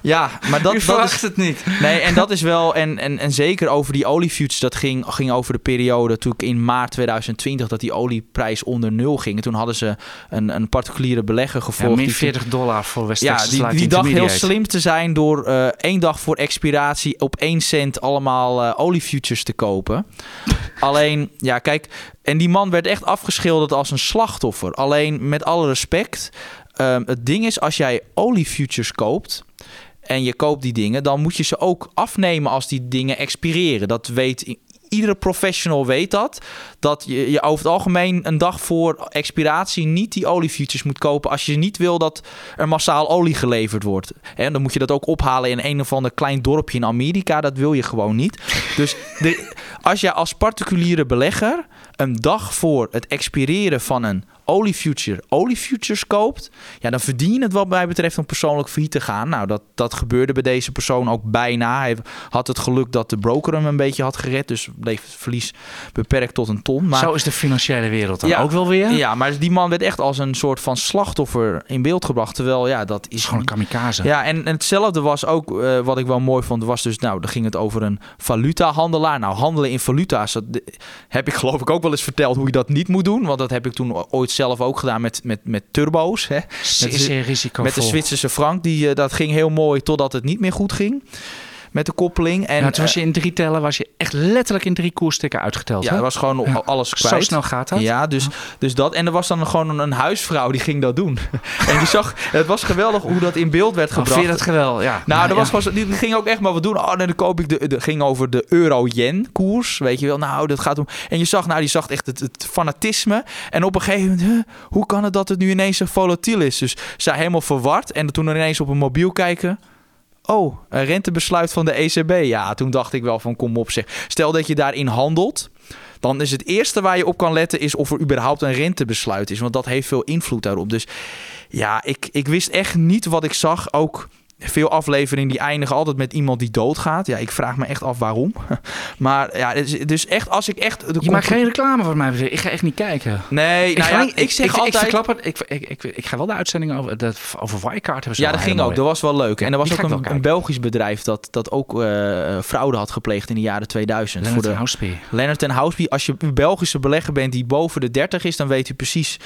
S3: ja, maar dat, dat is.
S2: het niet.
S3: Nee, en dat is wel. En, en, en zeker over die oliefutures. Dat ging, ging over de periode toen ik in maart 2020 dat die olieprijs onder nul ging. En toen hadden ze een, een particuliere belegger
S2: Ja,
S3: gevolgd.
S2: min
S3: die-
S2: 40 dollar voor West
S3: ja, die,
S2: Light
S3: die dacht heel slim te zijn door eh, één dag voor expiratie op één cent allemaal eh oliefutures te kopen. (laughs) Alleen, ja, kijk, en die man werd echt afgeschilderd als een slachtoffer. Alleen, met alle respect, ehm, het ding is, als jij oliefutures koopt en je koopt die dingen, dan moet je ze ook afnemen als die dingen expireren. Dat weet iedere professional weet dat. Dat je, je over het algemeen een dag voor expiratie niet die oliefutures moet kopen als je niet wil dat er massaal olie geleverd wordt. En dan moet je dat ook ophalen in een of ander klein dorpje in Amerika. Dat wil je gewoon niet. Dus (laughs) de, als je als particuliere belegger een dag voor het expireren van een oliefuture oliefutures koopt, ja, dan verdien je het wat mij betreft om persoonlijk failliet te gaan. Nou, dat, dat gebeurde bij deze persoon ook bijna. Hij had het geluk dat de broker hem een beetje had gered, dus bleef het verlies beperkt tot een ton. Maar
S2: Zo is de financiële wereld dan
S3: Ja.
S2: ook wel weer.
S3: ja, maar die man werd echt als een soort van slachtoffer in beeld gebracht. Terwijl, ja, dat
S2: is gewoon een kamikaze.
S3: ja, en, en hetzelfde was ook eh, wat ik wel mooi vond. Was dus, nou, dan ging het over een valutahandelaar. Nou, handelen in valuta's, dat heb ik geloof ik ook wel eens verteld hoe je dat niet moet doen. Want dat heb ik toen ooit zelf ook gedaan met, met, met turbo's. Hè. Met de-
S2: zeer risicovol.
S3: Met de Zwitserse frank. Die, eh, dat ging heel mooi totdat het niet meer goed ging. Met de koppeling. En,
S2: En toen was
S3: eh,
S2: je in drie tellen, was je echt letterlijk in drie koerstikken uitgeteld.
S3: ja,
S2: hè?
S3: dat was gewoon
S2: Ja.
S3: alles kwijt.
S2: Zo snel gaat dat.
S3: Ja, dus, dus dat. En er was dan gewoon een, een huisvrouw die ging dat doen. (laughs) en je zag, het was geweldig hoe dat in beeld werd
S2: Oh,
S3: gebracht.
S2: vind je dat geweldig? Ja.
S3: Nou, dat was gewoon, die ging ook echt maar wat doen. Oh, nee, dan koop ik de, de ging over de euro-yen koers, weet je wel. Nou, dat gaat om. En je zag, nou, die zag echt het, het fanatisme. En op een gegeven moment, huh, hoe kan het dat het nu ineens zo volatiel is? Dus zij helemaal verward en toen ineens op een mobiel kijken. Oh, een rentebesluit van de ECB. Ja, toen dacht ik wel van kom op zeg. Stel dat je daarin handelt. Dan is het eerste waar je op kan letten is of er überhaupt een rentebesluit is. Want dat heeft veel invloed daarop. Dus ja, ik, ik wist echt niet wat ik zag. Ook veel afleveringen die eindigen altijd met iemand die doodgaat. Ja, ik vraag me echt af waarom. (laughs) maar ja, dus, dus echt als ik echt... De
S2: je maakt geen reclame voor mij. Ik ga echt niet kijken.
S3: Nee,
S2: ik,
S3: nou
S2: ga
S3: ja,
S2: niet,
S3: ik zeg
S2: ik,
S3: altijd...
S2: Ik, verklap het, ik, ik, ga wel de uitzending over, dat, over Wirecard hebben ze
S3: Ja, dat ging ook. Dat was wel leuk. En er was ook een. Belgisch bedrijf dat, dat ook eh, fraude had gepleegd in de jaren 2000.
S2: Leonard
S3: voor de. Leonard en Houseby. Als je een Belgische belegger bent die boven de 30 is, dan weet u precies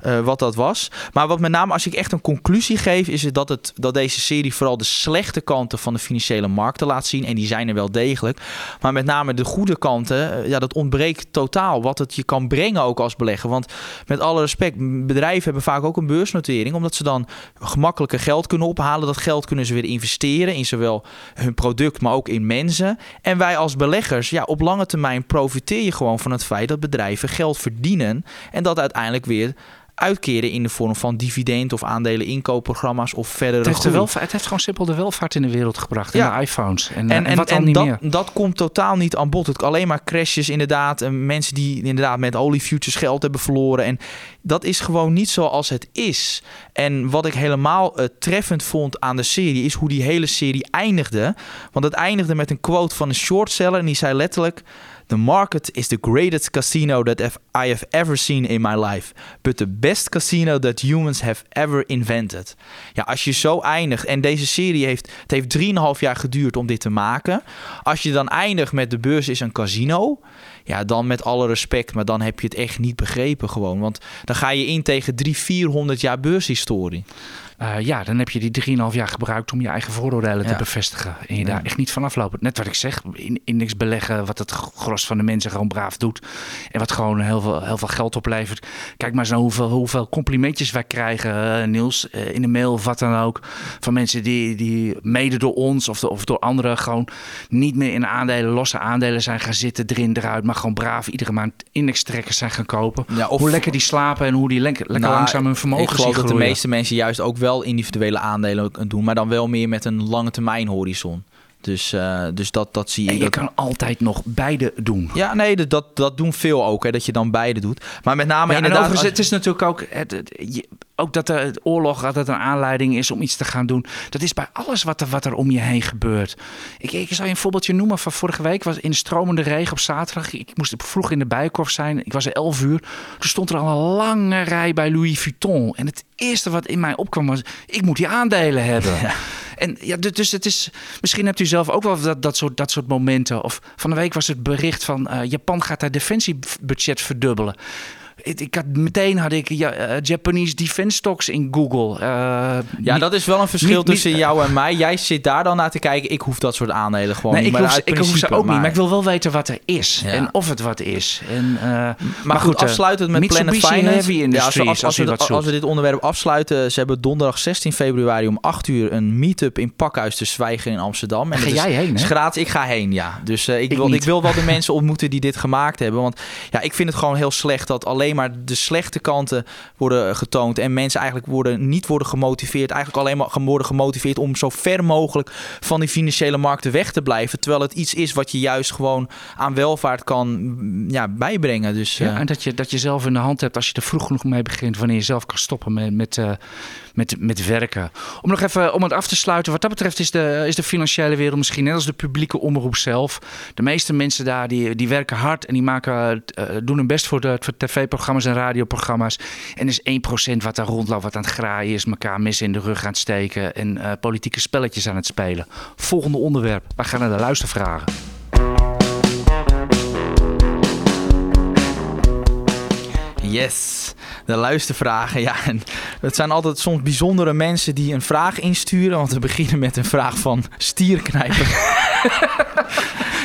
S3: eh, wat dat was. Maar wat met name als ik echt een conclusie geef, is het dat, het dat deze serie vooral de slechte kanten van de financiële markten laat zien. En die zijn er wel degelijk. Maar met name de goede kanten, eh, ja, dat ontbreekt totaal. Wat het je kan brengen ook als belegger. Want met alle respect, bedrijven hebben vaak ook een beursnotering, omdat ze dan gemakkelijker geld kunnen ophalen. Dat geld kunnen ze weer investeren in zowel hun product, maar ook in mensen. En wij als beleggers, ja, op lange termijn profiteer je gewoon van het feit dat bedrijven geld verdienen en dat uiteindelijk weer uitkeren in de vorm van dividend of aandelen inkoopprogramma's of verdere
S2: Het heeft, de
S3: groei.
S2: welvaart, het heeft gewoon simpel de welvaart in de wereld gebracht.
S3: Ja.
S2: En de iPhones. En,
S3: En,
S2: en,
S3: en,
S2: wat dan
S3: en
S2: niet
S3: dat,
S2: meer.
S3: dat komt totaal niet aan bod. Het alleen maar crashes inderdaad. En mensen die inderdaad met oliefutures geld hebben verloren. En dat is gewoon niet zoals het is. En wat ik helemaal eh, treffend vond aan de serie... is hoe die hele serie eindigde. Want het eindigde met een quote van een shortseller. En die zei letterlijk... The market is the greatest casino that I have ever seen in my life. But the best casino that humans have ever invented. Ja, als je zo eindigt. En deze serie heeft, het heeft 3,5 jaar geduurd om dit te maken. Als je dan eindigt met de beurs is een casino. Ja, dan met alle respect. Maar dan heb je het echt niet begrepen gewoon. Want dan ga je in tegen 300, 400 jaar beurshistorie.
S2: Eh, ja, dan heb je die 3,5 jaar gebruikt om je eigen vooroordelen te bevestigen. En je
S3: Ja.
S2: daar echt niet van aflopen. Net wat ik zeg, in index beleggen, wat het gros van de mensen gewoon braaf doet. En wat gewoon heel veel, heel veel geld oplevert. Kijk maar eens naar hoeveel, hoeveel complimentjes wij krijgen, eh, Niels, eh, in de mail of wat dan ook. Van mensen die, die mede door ons of, de- of door anderen gewoon niet meer in aandelen, losse aandelen zijn gaan zitten, erin, eruit. Maar gewoon braaf iedere maand indextrekkers zijn gaan kopen.
S3: Ja, of-
S2: hoe lekker die slapen en hoe die lekker, lekker
S3: Nou,
S2: langzaam hun vermogen
S3: Ik geloof
S2: zien
S3: dat de meeste mensen juist ook wel individuele aandelen doen. Maar dan wel meer met een lange termijn horizon. Dus, eh, dus dat, dat zie
S2: En
S3: ik.
S2: je
S3: Dat,
S2: kan altijd nog beide doen.
S3: ja, nee, dat- dat, doen veel ook. Hè, dat je dan beide doet. Maar met name
S2: en
S3: inderdaad...
S2: overigens,
S3: als-
S2: het is natuurlijk ook, het, het- je- ook dat de oorlog altijd een aanleiding is om iets te gaan doen. Dat is bij alles wat er, wat er om je heen gebeurt. Ik, ik zal je een voorbeeldje noemen van vorige week. was in de stromende regen op zaterdag. Ik moest vroeg in de Bijenkorf zijn. Ik was er 11 uur. Toen stond er al een lange rij bij Louis Vuitton. En het eerste wat in mij opkwam was, ik moet die aandelen hebben. (laughs) En ja, du- dus het is. Misschien hebt u zelf ook wel dat, dat, soort, dat soort momenten. Of van de week was het bericht van eh, Japan gaat haar defensiebudget verdubbelen. Ik, ik had, meteen had ik ja, eh, Japanese defense stocks in Google. Eh,
S3: Ja,
S2: niet-
S3: dat is wel een verschil
S2: niet- niet-
S3: tussen jou en mij. Jij zit daar dan naar te kijken. Ik hoef dat soort aandelen gewoon
S2: Nee,
S3: niet.
S2: ik
S3: Maar
S2: hoef, ik hoef ze ook niet, maar ik wil wel weten wat er is.
S3: Ja.
S2: En of het wat is. En, eh, maar,
S3: Maar goed, afsluitend met Planet Finance. Ja, als, we, als,
S2: als
S3: we, als, dit onderwerp afsluiten. Ze hebben donderdag 16 februari om 8 uur een meetup in Pakhuis te Zwijgen in Amsterdam. En
S2: ga
S3: is-
S2: jij heen, hè?
S3: is gratis. Ik ga heen, ja. Dus ik,
S2: Ik
S3: wil,
S2: niet.
S3: ik wil wel de (laughs) mensen ontmoeten die dit gemaakt hebben. Want ja, ik vind het gewoon heel slecht dat alleen maar de slechte kanten worden getoond. En mensen eigenlijk worden, niet worden gemotiveerd. Eigenlijk alleen maar worden gemotiveerd om zo ver mogelijk van die financiële markten weg te blijven. Terwijl het iets is wat je juist gewoon aan welvaart kan mm, ja, bijbrengen. Dus,
S2: Ja,
S3: eh,
S2: en dat je, dat je zelf in de hand hebt als je er vroeg genoeg mee begint, wanneer je zelf kan stoppen met, met, eh, met, met werken. Om nog even om het af te sluiten, wat dat betreft is de, is de financiële wereld misschien net als de publieke omroep zelf. De meeste mensen daar die, die werken hard en die maken, eh, doen hun best voor, de, voor tv-programma's en radioprogramma's. En is 1% wat daar rondloopt, wat aan het graaien is, elkaar mes in de rug aan het steken en eh, politieke spelletjes aan het spelen. Volgende onderwerp, wij gaan naar de luistervragen.
S3: Yes, de luistervragen. Ja, en het zijn altijd soms bijzondere mensen die een vraag insturen. Want we beginnen met een vraag van stierknijper. (laughs)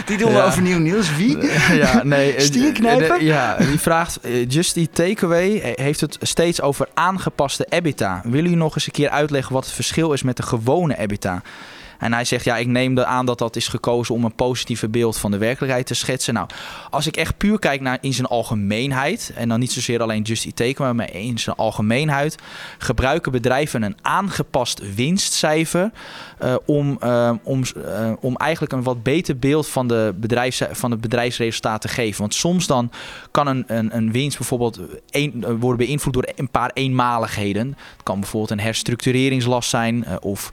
S2: Die doen
S3: we Ja.
S2: overnieuw nieuws. Wie? (laughs)
S3: ja, nee. eh,
S2: Stierknijper?
S3: eh, Ja, die vraagt: eh, Just Eat Takeaway eh, heeft het steeds over aangepaste EBITDA. Wil u nog eens een keer uitleggen wat het verschil is met de gewone EBITDA? En hij zegt, ja, ik neem aan dat dat is gekozen om een positieve beeld van de werkelijkheid te schetsen. Nou, als ik echt puur kijk naar in zijn algemeenheid, en dan niet zozeer alleen Just Eat maar in zijn algemeenheid, gebruiken bedrijven een aangepast winstcijfer eh, om, eh, om, eh, om eigenlijk een wat beter beeld van, de bedrijfs, van het bedrijfsresultaat te geven. Want soms dan kan een, een, een winst bijvoorbeeld worden beïnvloed door een paar eenmaligheden. Het kan bijvoorbeeld een herstructureringslast zijn of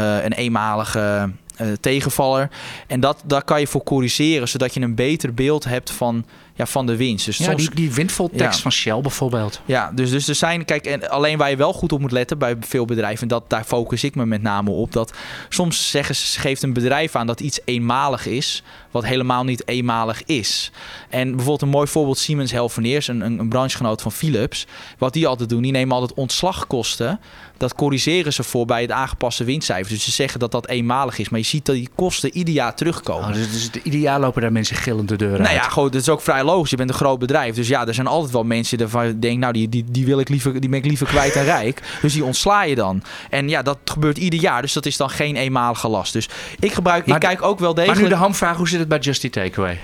S3: een eenmalige uh, tegenvaller. En dat, daar kan je voor corrigeren, zodat je een beter beeld hebt van, ja, van de winst. Dus
S2: ja,
S3: soms,
S2: die, die windvoltekst van Shell bijvoorbeeld.
S3: Ja, dus, dus er zijn, kijk, en alleen waar je wel goed op moet letten bij veel bedrijven, en dat, daar focus ik me met name op, dat soms zeggen, geeft een bedrijf aan dat iets eenmalig is, wat helemaal niet eenmalig is. En bijvoorbeeld een mooi voorbeeld, Siemens Healthineers, een, een, een branchegenoot van Philips, wat die altijd doen, die nemen altijd ontslagkosten dat corrigeren ze voor bij het aangepaste winstcijfer. Dus ze zeggen dat dat eenmalig is. Maar je ziet dat die kosten ieder jaar terugkomen.
S2: Oh, dus, dus ieder jaar lopen daar mensen gillend de deur
S3: nou ja, goed, dat is ook vrij logisch. Je bent een groot bedrijf. Dus ja, er zijn altijd wel mensen die denken... nou, die, die, die, wil ik liever, die ben ik liever kwijt en rijk. (laughs) Dus die ontsla je dan. En ja, dat gebeurt ieder jaar. Dus dat is dan geen eenmalige last. Dus ik gebruik... ik kijk ook wel degelijk...
S2: Maar nu de hamvraag, hoe zit het bij Justy Takeaway?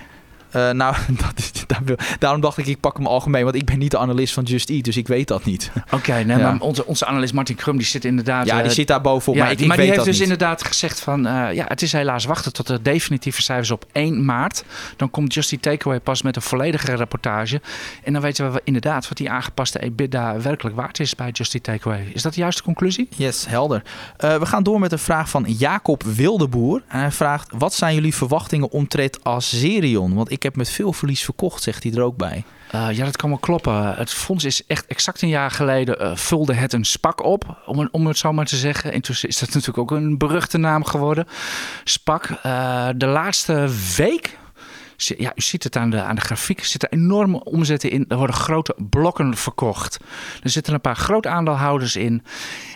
S3: Uh, nou, (laughs) dat is, daarom dacht ik, ik pak hem algemeen. Want ik ben niet de analist van Just Eat, dus ik weet dat niet.
S2: Oké, nee, maar onze, onze analist Martin Krum, die zit inderdaad...
S3: Ja, die uh, zit daar bovenop, ja, maar ik, ik
S2: maar
S3: weet
S2: die heeft dus
S3: niet.
S2: inderdaad gezegd van... Uh, ja, het is helaas wachten tot de definitieve cijfers op 1 maart. Dan komt Just Eat Takeaway pas met een volledige rapportage. En dan weten we inderdaad wat die aangepaste EBITDA werkelijk waard is bij Just Eat Takeaway. Is dat de juiste conclusie?
S3: Yes, helder. we gaan door met een vraag van Jacob Wildeboer. Hij vraagt, wat zijn jullie verwachtingen omtrent Azerion? Want ik heb met veel verlies verkocht, zegt hij er ook bij.
S2: Uh, ja, dat kan wel kloppen. Het fonds is echt exact een jaar geleden uh, vulde het een spak op, om, om het zo maar te zeggen. Intussen is dat natuurlijk ook een beruchte naam geworden. Spak. Uh, de laatste week, ja, u ziet het aan de, aan de grafiek, zitten enorme omzetten in. Er worden grote blokken verkocht. Er zitten een paar groot aandeelhouders in.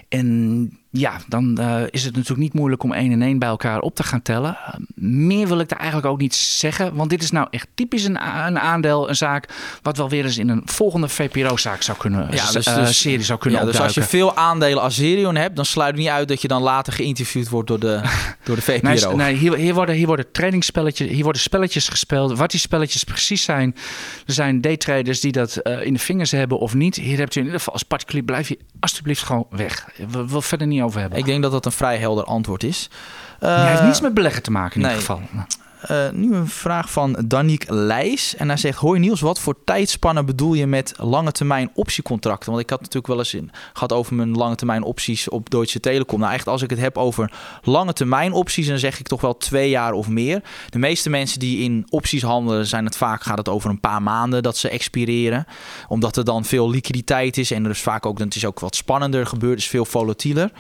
S2: En ja, dan uh, is het natuurlijk niet moeilijk om één en één bij elkaar op te gaan tellen. Uh, meer wil ik daar eigenlijk ook niet zeggen. Want dit is nou echt typisch een, een aandeel, een zaak... wat wel weer eens in een volgende VPRO-zaak zou kunnen... Ja, dus, uh, dus, serie zou kunnen
S3: ja, Dus als je veel aandelen Azerion hebt... dan sluit het niet uit dat je dan later geïnterviewd wordt door de, (laughs) door de VPRO.
S2: Nee, nee hier, hier, worden, hier worden trainingsspelletjes... hier worden spelletjes gespeeld. Wat die spelletjes precies zijn... er zijn daytraders die dat in de vingers hebben of niet. Hier hebt u in ieder geval als particulier... blijf je alsjeblieft gewoon weg. We willen verder niet over hebben.
S3: Ik denk dat dat een vrij helder antwoord is.
S2: Uh, Hij heeft niets met beleggen te maken in
S3: nee.
S2: ieder geval.
S3: Uh, nu een vraag van Daniek Leijs. En hij zegt: Hoi Niels, wat voor tijdspannen bedoel je met lange termijn optiecontracten? Want ik had natuurlijk wel eens in, gehad over mijn lange termijn opties op Deutsche Telekom. Nou, echt, als ik het heb over lange termijn opties, dan zeg ik toch wel twee jaar of meer. De meeste mensen die in opties handelen, zijn het vaak gaat het over een paar maanden dat ze expireren. Omdat er dan veel liquiditeit is en er is vaak ook, het is ook wat spannender gebeurt, is veel volatieler.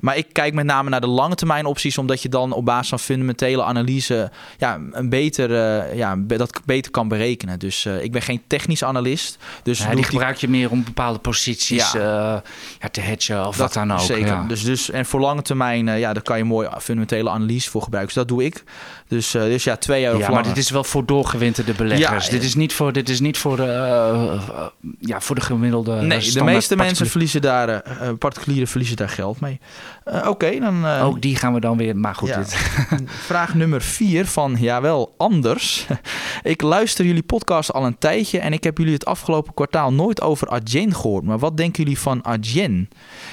S3: Maar ik kijk met name naar de lange termijn opties, omdat je dan op basis van fundamentele analyse een beter, uh, ja, dat beter kan berekenen. Dus uh, ik ben geen technisch analist. Dus
S2: ja, die gebruik je meer om bepaalde posities ja. Uh, ja, te hedgen of
S3: dat,
S2: wat dan ook.
S3: Zeker.
S2: Ja.
S3: Dus, dus, en voor lange termijn, ja, daar kan je mooi fundamentele analyse voor gebruiken. Dus dat doe ik. Dus, dus ja, twee jaar
S2: ja, maar dit is wel voor doorgewinterde beleggers. dit is niet voor, dit is niet voor, ja, voor de gemiddelde
S3: Nee, de meeste mensen verliezen daar, particulieren verliezen daar geld mee. Oké, okay, dan...
S2: Ook die gaan we dan weer... Maar goed,
S3: ja.
S2: dit. (laughs)
S3: Vraag nummer vier van, jawel, anders. ik luister jullie podcast al een tijdje... en ik heb jullie het afgelopen kwartaal nooit over Adyen gehoord. Maar wat denken jullie van Adyen?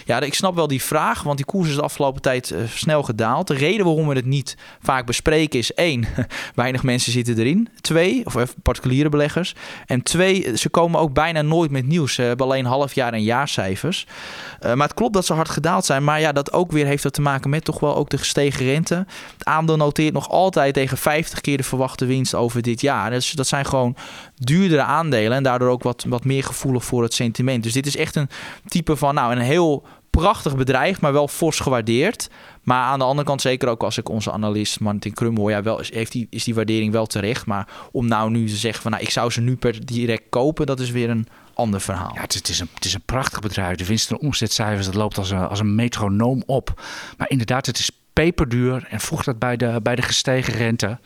S3: Ja, ik snap wel die vraag, want die koers is de afgelopen tijd snel gedaald. De reden waarom we het niet vaak bespreken is... één, (laughs) weinig mensen zitten erin. Twee, of even particuliere beleggers. En twee, ze komen ook bijna nooit met nieuws. Ze hebben alleen halfjaar- en jaarcijfers. maar het klopt dat ze hard gedaald zijn, maar ja, dat ook weer heeft dat te maken met toch wel ook de gestegen rente. Het aandeel noteert nog altijd tegen 50 keer de verwachte winst over dit jaar. Dus dat zijn gewoon duurdere aandelen en daardoor ook wat, wat meer gevoelig voor het sentiment. Dus dit is echt een type van, nou, een heel prachtig bedrijf, maar wel fors gewaardeerd. Maar aan de andere kant, zeker ook als ik onze analist Martin Krum hoor, ja, wel, heeft die, is die waardering wel terecht. Maar om nou nu te zeggen van, nou, ik zou ze nu per direct kopen, dat is weer een ander verhaal.
S2: Ja, het, is, een, het is een prachtig bedrijf. De winst- en omzetcijfers, dat loopt als een, als een metronoom op. Maar inderdaad, het is peperduur en voegt dat bij de, bij de gestegen rente.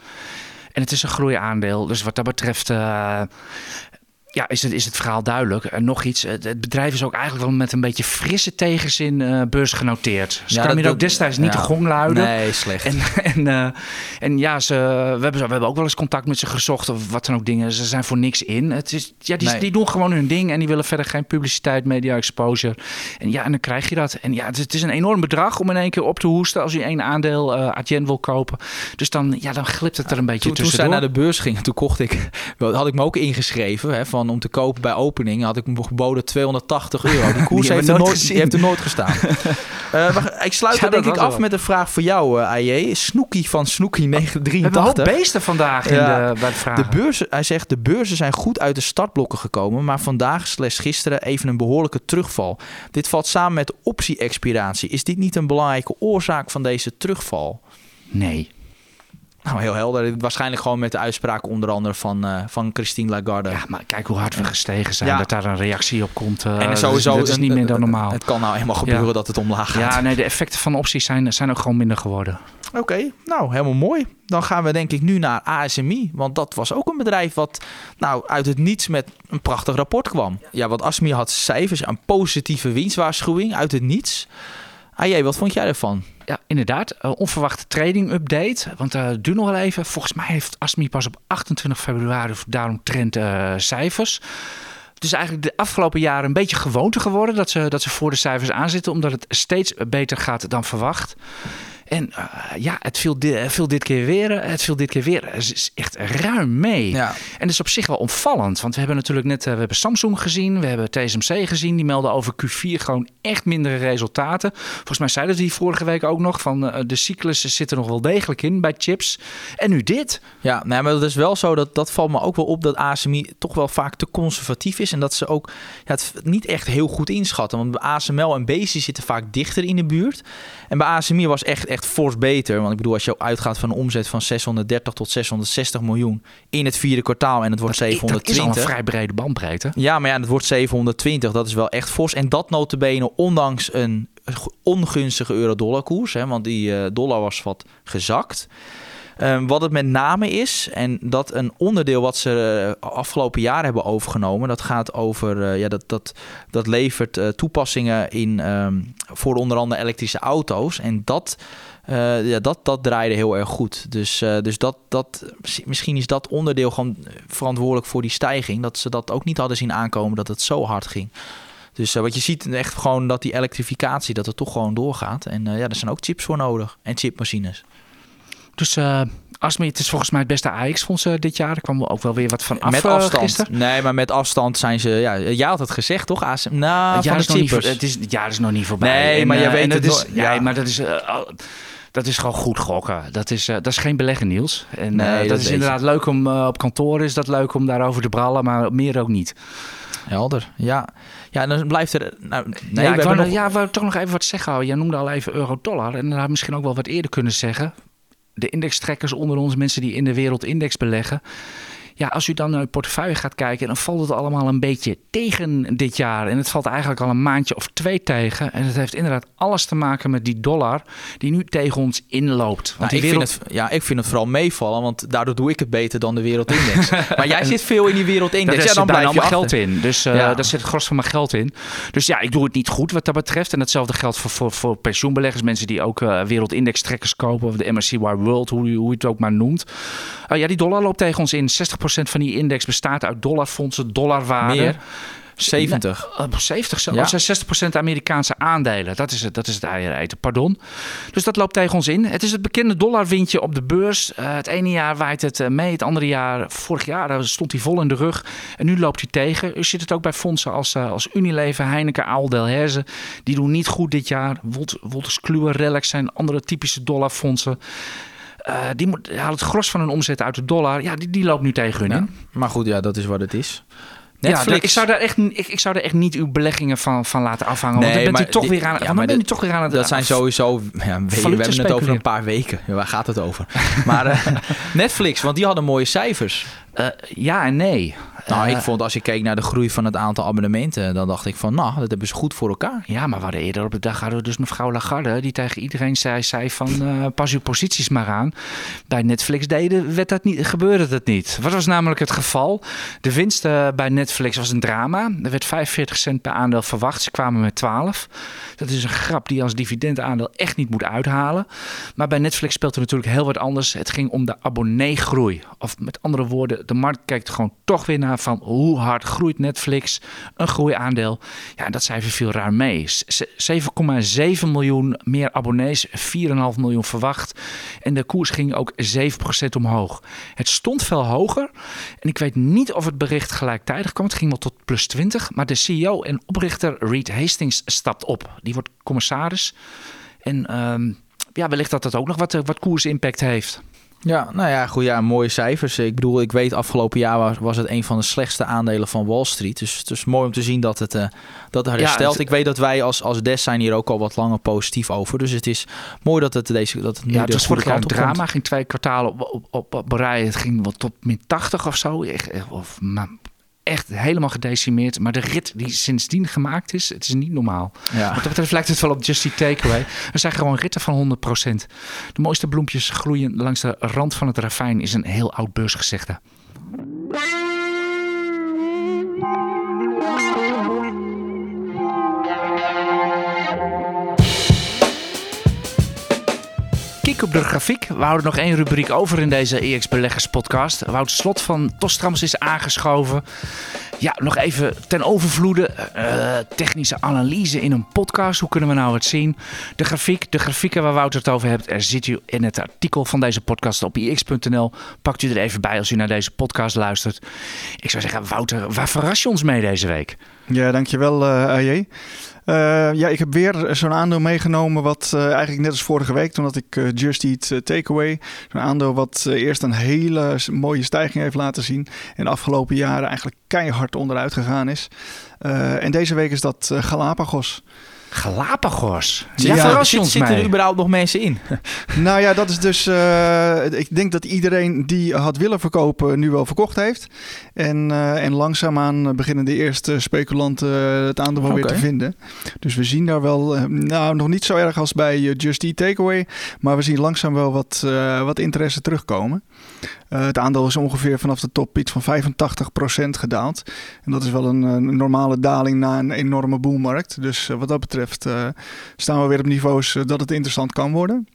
S2: En het is een groeiaandeel. Dus wat dat betreft... Uh, ja, is het, is het verhaal duidelijk. En nog iets, het, het, bedrijf is ook eigenlijk wel met een beetje frisse tegenzin uh, beursgenoteerd. Ze ja, kwamen ook destijds niet ja. de gong luiden.
S3: Nee, slecht.
S2: En, (laughs) en, uh, en ja, ze, we, hebben, we hebben ook wel eens contact met ze gezocht of wat dan ook dingen. Ze zijn voor niks in. Het is, ja, die, nee. die doen gewoon hun ding en die willen verder geen publiciteit, media exposure. En ja, en dan krijg je dat. En ja, het, het is een enorm bedrag om in één keer op te hoesten als je één aandeel uh, Adyen wil kopen. Dus dan, ja, dan glipt het er een beetje
S3: toen,
S2: tussendoor.
S3: Toen zij naar de beurs gingen, toen kocht ik, had ik me ook ingeschreven hè, van van om te kopen bij opening. Had ik hem geboden 280 euro. Die (laughs) koers
S2: Die
S3: heeft, er
S2: nooit
S3: nooit,
S2: gezien.
S3: die heeft er nooit gestaan. (laughs) Eh, ik sluit
S2: Ja,
S3: denk ik af
S2: wel.
S3: met een vraag voor jou, eh AJ. Snoekie van Snoekie
S2: We hebben
S3: 983.
S2: beesten vandaag in de, bij de vragen.
S3: De beurzen, hij zegt de beurzen zijn goed uit de startblokken gekomen, maar vandaag slash gisteren even een behoorlijke terugval. Dit valt samen met optie-expiratie. Is dit niet een belangrijke oorzaak van deze terugval?
S2: Nee.
S3: Nou, heel helder. Waarschijnlijk gewoon met de uitspraak onder andere van, eh, van Christine Lagarde.
S2: Ja, maar kijk hoe hard we gestegen zijn.
S3: Ja.
S2: Dat daar een reactie op komt. eh,
S3: en
S2: dat
S3: sowieso,
S2: is, dat is niet meer dan normaal.
S3: Het kan nou helemaal gebeuren
S2: Ja.
S3: dat het omlaag gaat.
S2: Ja, nee, de effecten van opties zijn, zijn ook gewoon minder geworden.
S3: Oké, nou helemaal mooi. Dan gaan we denk ik nu naar ASMI. Want dat was ook een bedrijf wat nou, uit het niets met een prachtig rapport kwam. Ja, want ASMI had cijfers, een positieve winstwaarschuwing uit het niets. AJ, wat vond jij ervan?
S2: Ja, inderdaad. Eh, onverwachte trading update. Want eh duurt nog wel even. Volgens mij heeft ASMI pas op 28 februari daarom trend eh, cijfers. Het is eigenlijk de afgelopen jaren een beetje gewoonte geworden dat ze, dat ze voor de cijfers aanzitten, omdat het steeds beter gaat dan verwacht. En eh, ja, het viel, di- het viel dit keer weer. eh, Het viel dit keer weer. Het is echt ruim mee.
S3: Ja.
S2: En dat is op zich wel opvallend. Want we hebben natuurlijk net eh, we hebben Samsung gezien. We hebben TSMC gezien. Die melden over Q4 gewoon echt mindere resultaten. Volgens mij zeiden ze die vorige week ook nog. Van eh, de cyclus zit er nog wel degelijk in bij chips. En nu dit.
S3: Ja, nee, maar het is wel zo, dat, dat valt me ook wel op, dat ASMI toch wel vaak te conservatief is. En dat ze ook ja, het niet echt heel goed inschatten. Want ASML en Bezi zitten vaak dichter in de buurt. En bij ASMI was echt, echt fors beter. Want ik bedoel, als je uitgaat van een omzet van 630 tot 660 miljoen in het vierde kwartaal en het wordt
S2: Dat is al
S3: 720.
S2: een vrij brede bandbreedte.
S3: Ja, maar ja, het wordt 720. Dat is wel echt fors. En dat notabene ondanks een ongunstige euro-dollar koers. Hè, want die eh, dollar was wat gezakt. Ehm, wat het met name is, en dat een onderdeel wat ze eh, afgelopen jaar hebben overgenomen, dat gaat over, eh, ja, dat, dat, dat levert eh, toepassingen in ehm, voor onder andere elektrische auto's. En dat, ja, dat, dat draaide heel erg goed. Dus, dus dat, dat, misschien is dat onderdeel gewoon verantwoordelijk voor die stijging. Dat ze dat ook niet hadden zien aankomen dat het zo hard ging. Dus wat je ziet echt gewoon dat die elektrificatie, dat het toch gewoon doorgaat. En eh, ja, er zijn ook chips voor nodig en chipmachines.
S2: Dus ASMI, het is volgens mij het beste AX-fonds eh, dit jaar. Er kwam ook wel weer wat van af
S3: met
S2: eh,
S3: afstand.
S2: gisteren.
S3: Nee, maar met afstand zijn ze. Ja, jij had het gezegd, toch? ASM, nou,
S2: het, jaar
S3: de
S2: is nog niet, voor- het, is, het jaar is nog niet voorbij.
S3: Nee, maar je
S2: eh,
S3: weet het
S2: dat is,
S3: nooit.
S2: ja,
S3: Ja.
S2: maar dat is, dat is gewoon goed gokken. Dat is, dat is geen beleggen, Niels. En
S3: Nee, dat
S2: dat, is inderdaad leuk om op kantoor is dat leuk om daarover te brallen, maar meer ook niet.
S3: Helder, ja. Ja, dan blijft er... Nou, nee,
S2: ja,
S3: we
S2: ik wou,
S3: hebben
S2: nog... ja, wou toch nog even wat zeggen. Oh, Jij noemde al even euro-dollar. En dat had misschien ook wel wat eerder kunnen zeggen. De indextrekkers onder ons, mensen die in de wereldindex beleggen. Ja, als u dan naar uw portefeuille gaat kijken, dan valt het allemaal een beetje tegen dit jaar. En het valt eigenlijk al een maandje of twee tegen. En het heeft inderdaad alles te maken met die dollar die nu tegen ons inloopt. Want
S3: Nou,
S2: die
S3: ik,
S2: wereld...
S3: vind het, ja, ik vind het vooral meevallen, want daardoor doe ik het beter dan de wereldindex. (laughs) maar jij zit veel in die
S2: Daar
S3: wereldindex.
S2: zit
S3: Ja, dan blijf je
S2: allemaal
S3: achter.
S2: geld in. Dus eh,
S3: Ja.
S2: daar zit het gros van mijn geld in. Dus ja, ik doe het niet goed wat dat betreft. En hetzelfde geldt voor, voor, voor pensioenbeleggers. Mensen die ook eh wereldinex trekkers kopen. Of de MSCY World, hoe, hoe je het ook maar noemt. Ah ja, die dollar loopt tegen ons in. 60% van die index bestaat uit dollarfondsen, dollarwaarde.
S3: Meer? 70.
S2: Uh, 70 zo.
S3: Ja.
S2: Dat zijn 60% Amerikaanse aandelen. Dat is het, dat is het eieren eten, pardon. Dus dat loopt tegen ons in. Het is het bekende dollarwindje op de beurs. Uh, het ene jaar waait het uh, mee, het andere jaar, vorig jaar stond hij vol in de rug. En nu loopt hij tegen. U ziet het ook bij fondsen als, uh, als Unilever, Heineken, Ahold Delhaize. Die doen niet goed dit jaar. Wolt, Wolters Kluwer, Relax zijn andere typische dollarfondsen. Uh, die moet, haalt het gros van hun omzet uit de dollar. Ja, die, die loopt nu tegen hun
S3: Ja.
S2: in.
S3: Maar goed, ja, dat is wat het is.
S2: Netflix. Ja, ik, zou daar echt, ik, ik zou er echt niet uw beleggingen van, van laten afhangen.
S3: Nee,
S2: want dan bent
S3: maar
S2: u toch
S3: die-
S2: weer aan,
S3: ja,
S2: dan
S3: maar
S2: ben u
S3: dit-
S2: toch weer aan het...
S3: Dat zijn sowieso. Ja, we, we hebben het over een paar weken. Ja, waar gaat het over? (laughs) Maar eh, (laughs) Netflix, want die hadden mooie cijfers.
S2: Uh, ja en nee.
S3: Nou,
S2: Uh,
S3: ik vond als ik keek naar de groei van het aantal abonnementen, dan dacht ik van, nou, dat hebben ze goed voor elkaar.
S2: Ja, maar we hadden eerder op de dag hadden we dus mevrouw Lagarde... die tegen iedereen zei, zei van uh, pas uw posities maar aan. Bij Netflix deden, werd dat niet, gebeurde dat niet. Wat was namelijk het geval? De winst bij Netflix was een drama. Er werd 45 cent per aandeel verwacht. Ze kwamen met 12. Dat is een grap die je als dividendaandeel echt niet moet uithalen. Maar bij Netflix speelt er natuurlijk heel wat anders. Het ging om de abonneegroei. Of met andere woorden, de markt kijkt gewoon toch weer naar van hoe hard groeit Netflix, een groeiaandeel. Ja, dat cijfer viel ruim mee. 7,7 miljoen meer abonnees, 4,5 miljoen verwacht. En de koers ging ook 7% omhoog. Het stond veel hoger. En ik weet niet of het bericht gelijktijdig kwam. Het ging wel tot plus 20. Maar de CEO en oprichter Reed Hastings stapt op. Die wordt commissaris. En um, ja, wellicht dat dat ook nog wat, wat koersimpact heeft.
S3: Ja, nou ja, goed, ja, mooie cijfers. Ik bedoel, ik weet afgelopen jaar was, was het een van de slechtste aandelen van Wall Street. Dus het is mooi om te zien dat het, uh, dat het herstelt. Ja, ik weet dat wij als, als DES zijn hier ook al wat langer positief over. Dus het is mooi dat het deze dat het nu
S2: Ja, het was vorig jaar een drama. Ging twee kwartalen op, op, op, op rij. Het ging wel tot min 80 of zo. Echt, of, maar echt helemaal gedecimeerd. Maar de rit die sindsdien gemaakt is, het is niet normaal. Ja. Wat dat betreft lijkt het wel op Just Takeaway. Er zijn gewoon ritten van 100%. De mooiste bloempjes groeien langs de rand van het ravijn is een heel oud beursgezegde. Op de grafiek. We houden nog één rubriek over in deze EX Beleggers podcast. Wout Slot van Tostrams is aangeschoven. Ja, nog even ten overvloede. Uh, technische analyse in een podcast. Hoe kunnen we nou het zien? De grafiek, de grafieken waar Wouter het over hebt, er zit u in het artikel van deze podcast op ix.nl. Pakt u er even bij als u naar deze podcast luistert. Ik zou zeggen, Wouter, waar verras je ons mee deze week?
S4: Ja, dankjewel uh, AJ. Uh, ja, ik heb weer zo'n aandeel meegenomen wat uh, eigenlijk net als vorige week, toen had ik uh, Just Eat Takeaway. Zo'n aandeel wat eerst een hele mooie stijging heeft laten zien en de afgelopen jaren eigenlijk keihard onderuit gegaan is. en deze week is dat Galapagos.
S2: Galapagos.
S3: Ja, ja zitten er überhaupt nog mensen in? (laughs)
S4: nou ja, dat is dus. Uh, ik denk dat iedereen die had willen verkopen nu wel verkocht heeft. En, uh, en langzaamaan beginnen de eerste speculanten het aandeel okay. weer te vinden. Dus we zien daar wel, uh, nou nog niet zo erg als bij Just Eat Takeaway. Maar we zien langzaam wel wat, wat interesse terugkomen. Het aandeel is ongeveer vanaf de top iets van 85% gedaald. En dat is wel een, normale daling na een enorme boelmarkt. Dus wat dat betreft uh, staan we weer op niveaus dat het interessant kan worden.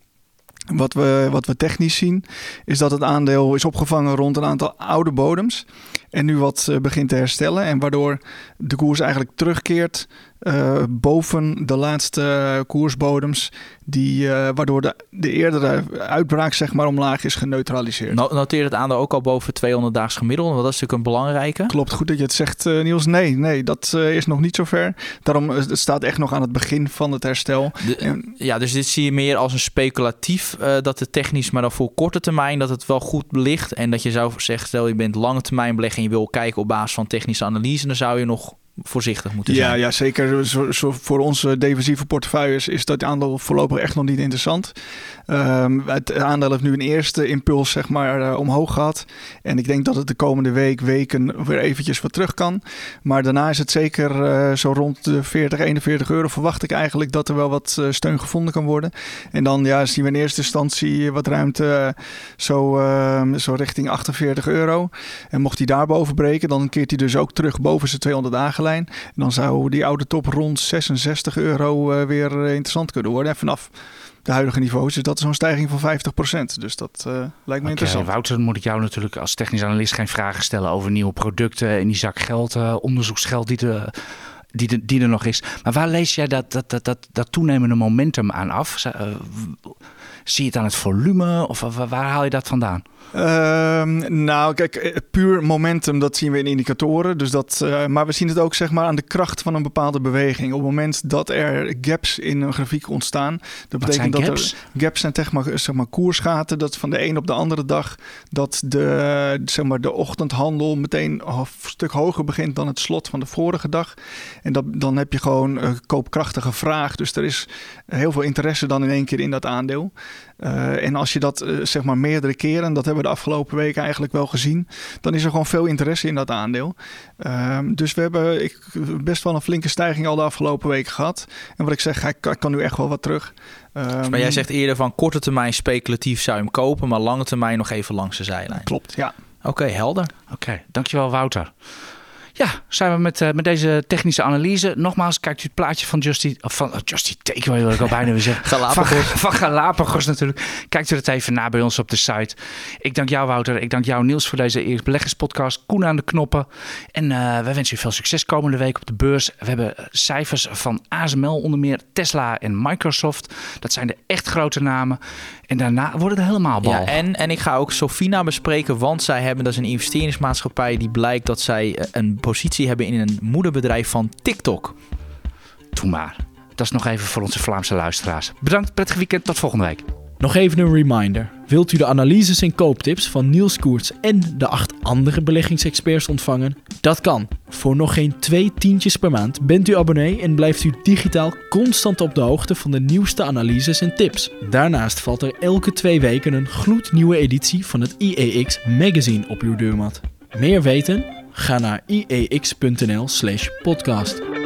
S4: Wat we, wat we technisch zien, is dat het aandeel is opgevangen rond een aantal oude bodems. En nu wat uh, begint te herstellen. En waardoor de koers eigenlijk terugkeert uh, boven de laatste koersbodems. Die, uh, waardoor de, de eerdere uitbraak zeg maar, omlaag is geneutraliseerd.
S3: Noteer het aandeel ook al boven 200 daags gemiddeld. Want dat is natuurlijk een belangrijke.
S4: Klopt, goed dat je het zegt uh, Niels. Nee, nee dat is nog niet zo ver. Daarom het staat echt nog aan het begin van het herstel.
S3: De, en, ja, dus dit zie je meer als een speculatief. dat het technisch, maar dan voor korte termijn dat het wel goed ligt. En dat je zou zeggen, stel je bent lange termijn belegger en je wil kijken op basis van technische analyse. Dan zou je nog voorzichtig moeten
S4: zijn. Ja, ja zeker. Zo, zo voor onze defensieve portefeuilles is dat aandeel voorlopig echt nog niet interessant. Um, het aandeel heeft nu een eerste impuls zeg maar, uh, omhoog gehad. En ik denk dat het de komende week, weken weer eventjes wat terug kan. Maar daarna is het zeker uh, zo rond de 40, 41 euro verwacht ik eigenlijk dat er wel wat uh, steun gevonden kan worden. En dan ja, zien we in eerste instantie wat ruimte zo, ehm, zo richting 48 euro. En mocht hij daarboven breken, dan keert hij dus ook terug boven zijn 200 dagen En dan zou die oude top rond 66 euro weer interessant kunnen worden. En vanaf de huidige niveaus is dat zo'n stijging van 50%. Dus dat uh, lijkt me okay, interessant.
S2: Wouter, moet ik jou natuurlijk als technisch analist geen vragen stellen over nieuwe producten in die zak geld, uh, onderzoeksgeld die, de, die, de, die er nog is. Maar waar lees jij dat, dat, dat, dat, dat toenemende momentum aan af? Zie je het aan het volume of waar haal je dat vandaan?
S4: Um, nou, kijk, eh, puur momentum, dat zien we in indicatoren. Dus dat, uh, maar we zien het ook zeg maar, aan de kracht van een bepaalde beweging. Op het moment dat er gaps in een grafiek ontstaan, dat betekent dat
S2: gaps?
S4: er gaps zijn zeg maar, zeg maar koersgaten. Dat van de een op de andere dag dat de, zeg maar, de ochtendhandel meteen een stuk hoger begint dan het slot van de vorige dag. En dat, dan heb je gewoon een koopkrachtige vraag. Dus er is heel veel interesse dan in één keer in dat aandeel. Uh, en als je dat uh, zeg maar meerdere keren, dat hebben we de afgelopen weken eigenlijk wel gezien, dan is er gewoon veel interesse in dat aandeel. Uh, dus we hebben ik, best wel een flinke stijging al de afgelopen weken gehad. En wat ik zeg, hij kan, kan nu echt wel wat terug.
S3: Dus maar jij zegt eerder van korte termijn speculatief zou je hem kopen, maar lange termijn nog even langs de zijlijn.
S4: Klopt, ja.
S3: Oké, okay, helder.
S2: Oké, okay, dankjewel Wouter. Ja, zijn we met, uh, met deze technische analyse. Nogmaals, kijkt u het plaatje van Justy... Van uh, Justy Take, wil ik al bijna weer zeggen. (laughs)
S5: Galapagos.
S2: Van, van Galapagos natuurlijk. Kijkt u het even na bij ons op de site. Ik dank jou, Wouter. Ik dank jou, Niels, voor deze eerste beleggerspodcast. Koen aan de knoppen. En uh, wij wensen u veel succes komende week op de beurs. We hebben cijfers van ASML onder meer, Tesla en Microsoft. Dat zijn de echt grote namen. En daarna wordt het helemaal bal.
S5: Ja, en, en ik ga ook Sofina bespreken, want zij hebben, dat is een investeringsmaatschappij, die blijkt dat zij een positie hebben in een moederbedrijf van TikTok.
S2: Doe maar. Dat is nog even voor onze Vlaamse luisteraars. Bedankt, prettig weekend, tot volgende week.
S3: Nog even een reminder. Wilt u de analyses en kooptips van Niels Koerts en de acht andere beleggingsexperts ontvangen? Dat kan. Voor nog geen twee tientjes per maand bent u abonnee en blijft u digitaal constant op de hoogte van de nieuwste analyses en tips. Daarnaast valt er elke twee weken een gloednieuwe editie van het IEX magazine op uw deurmat. Meer weten? Ga naar iex.nl/podcast.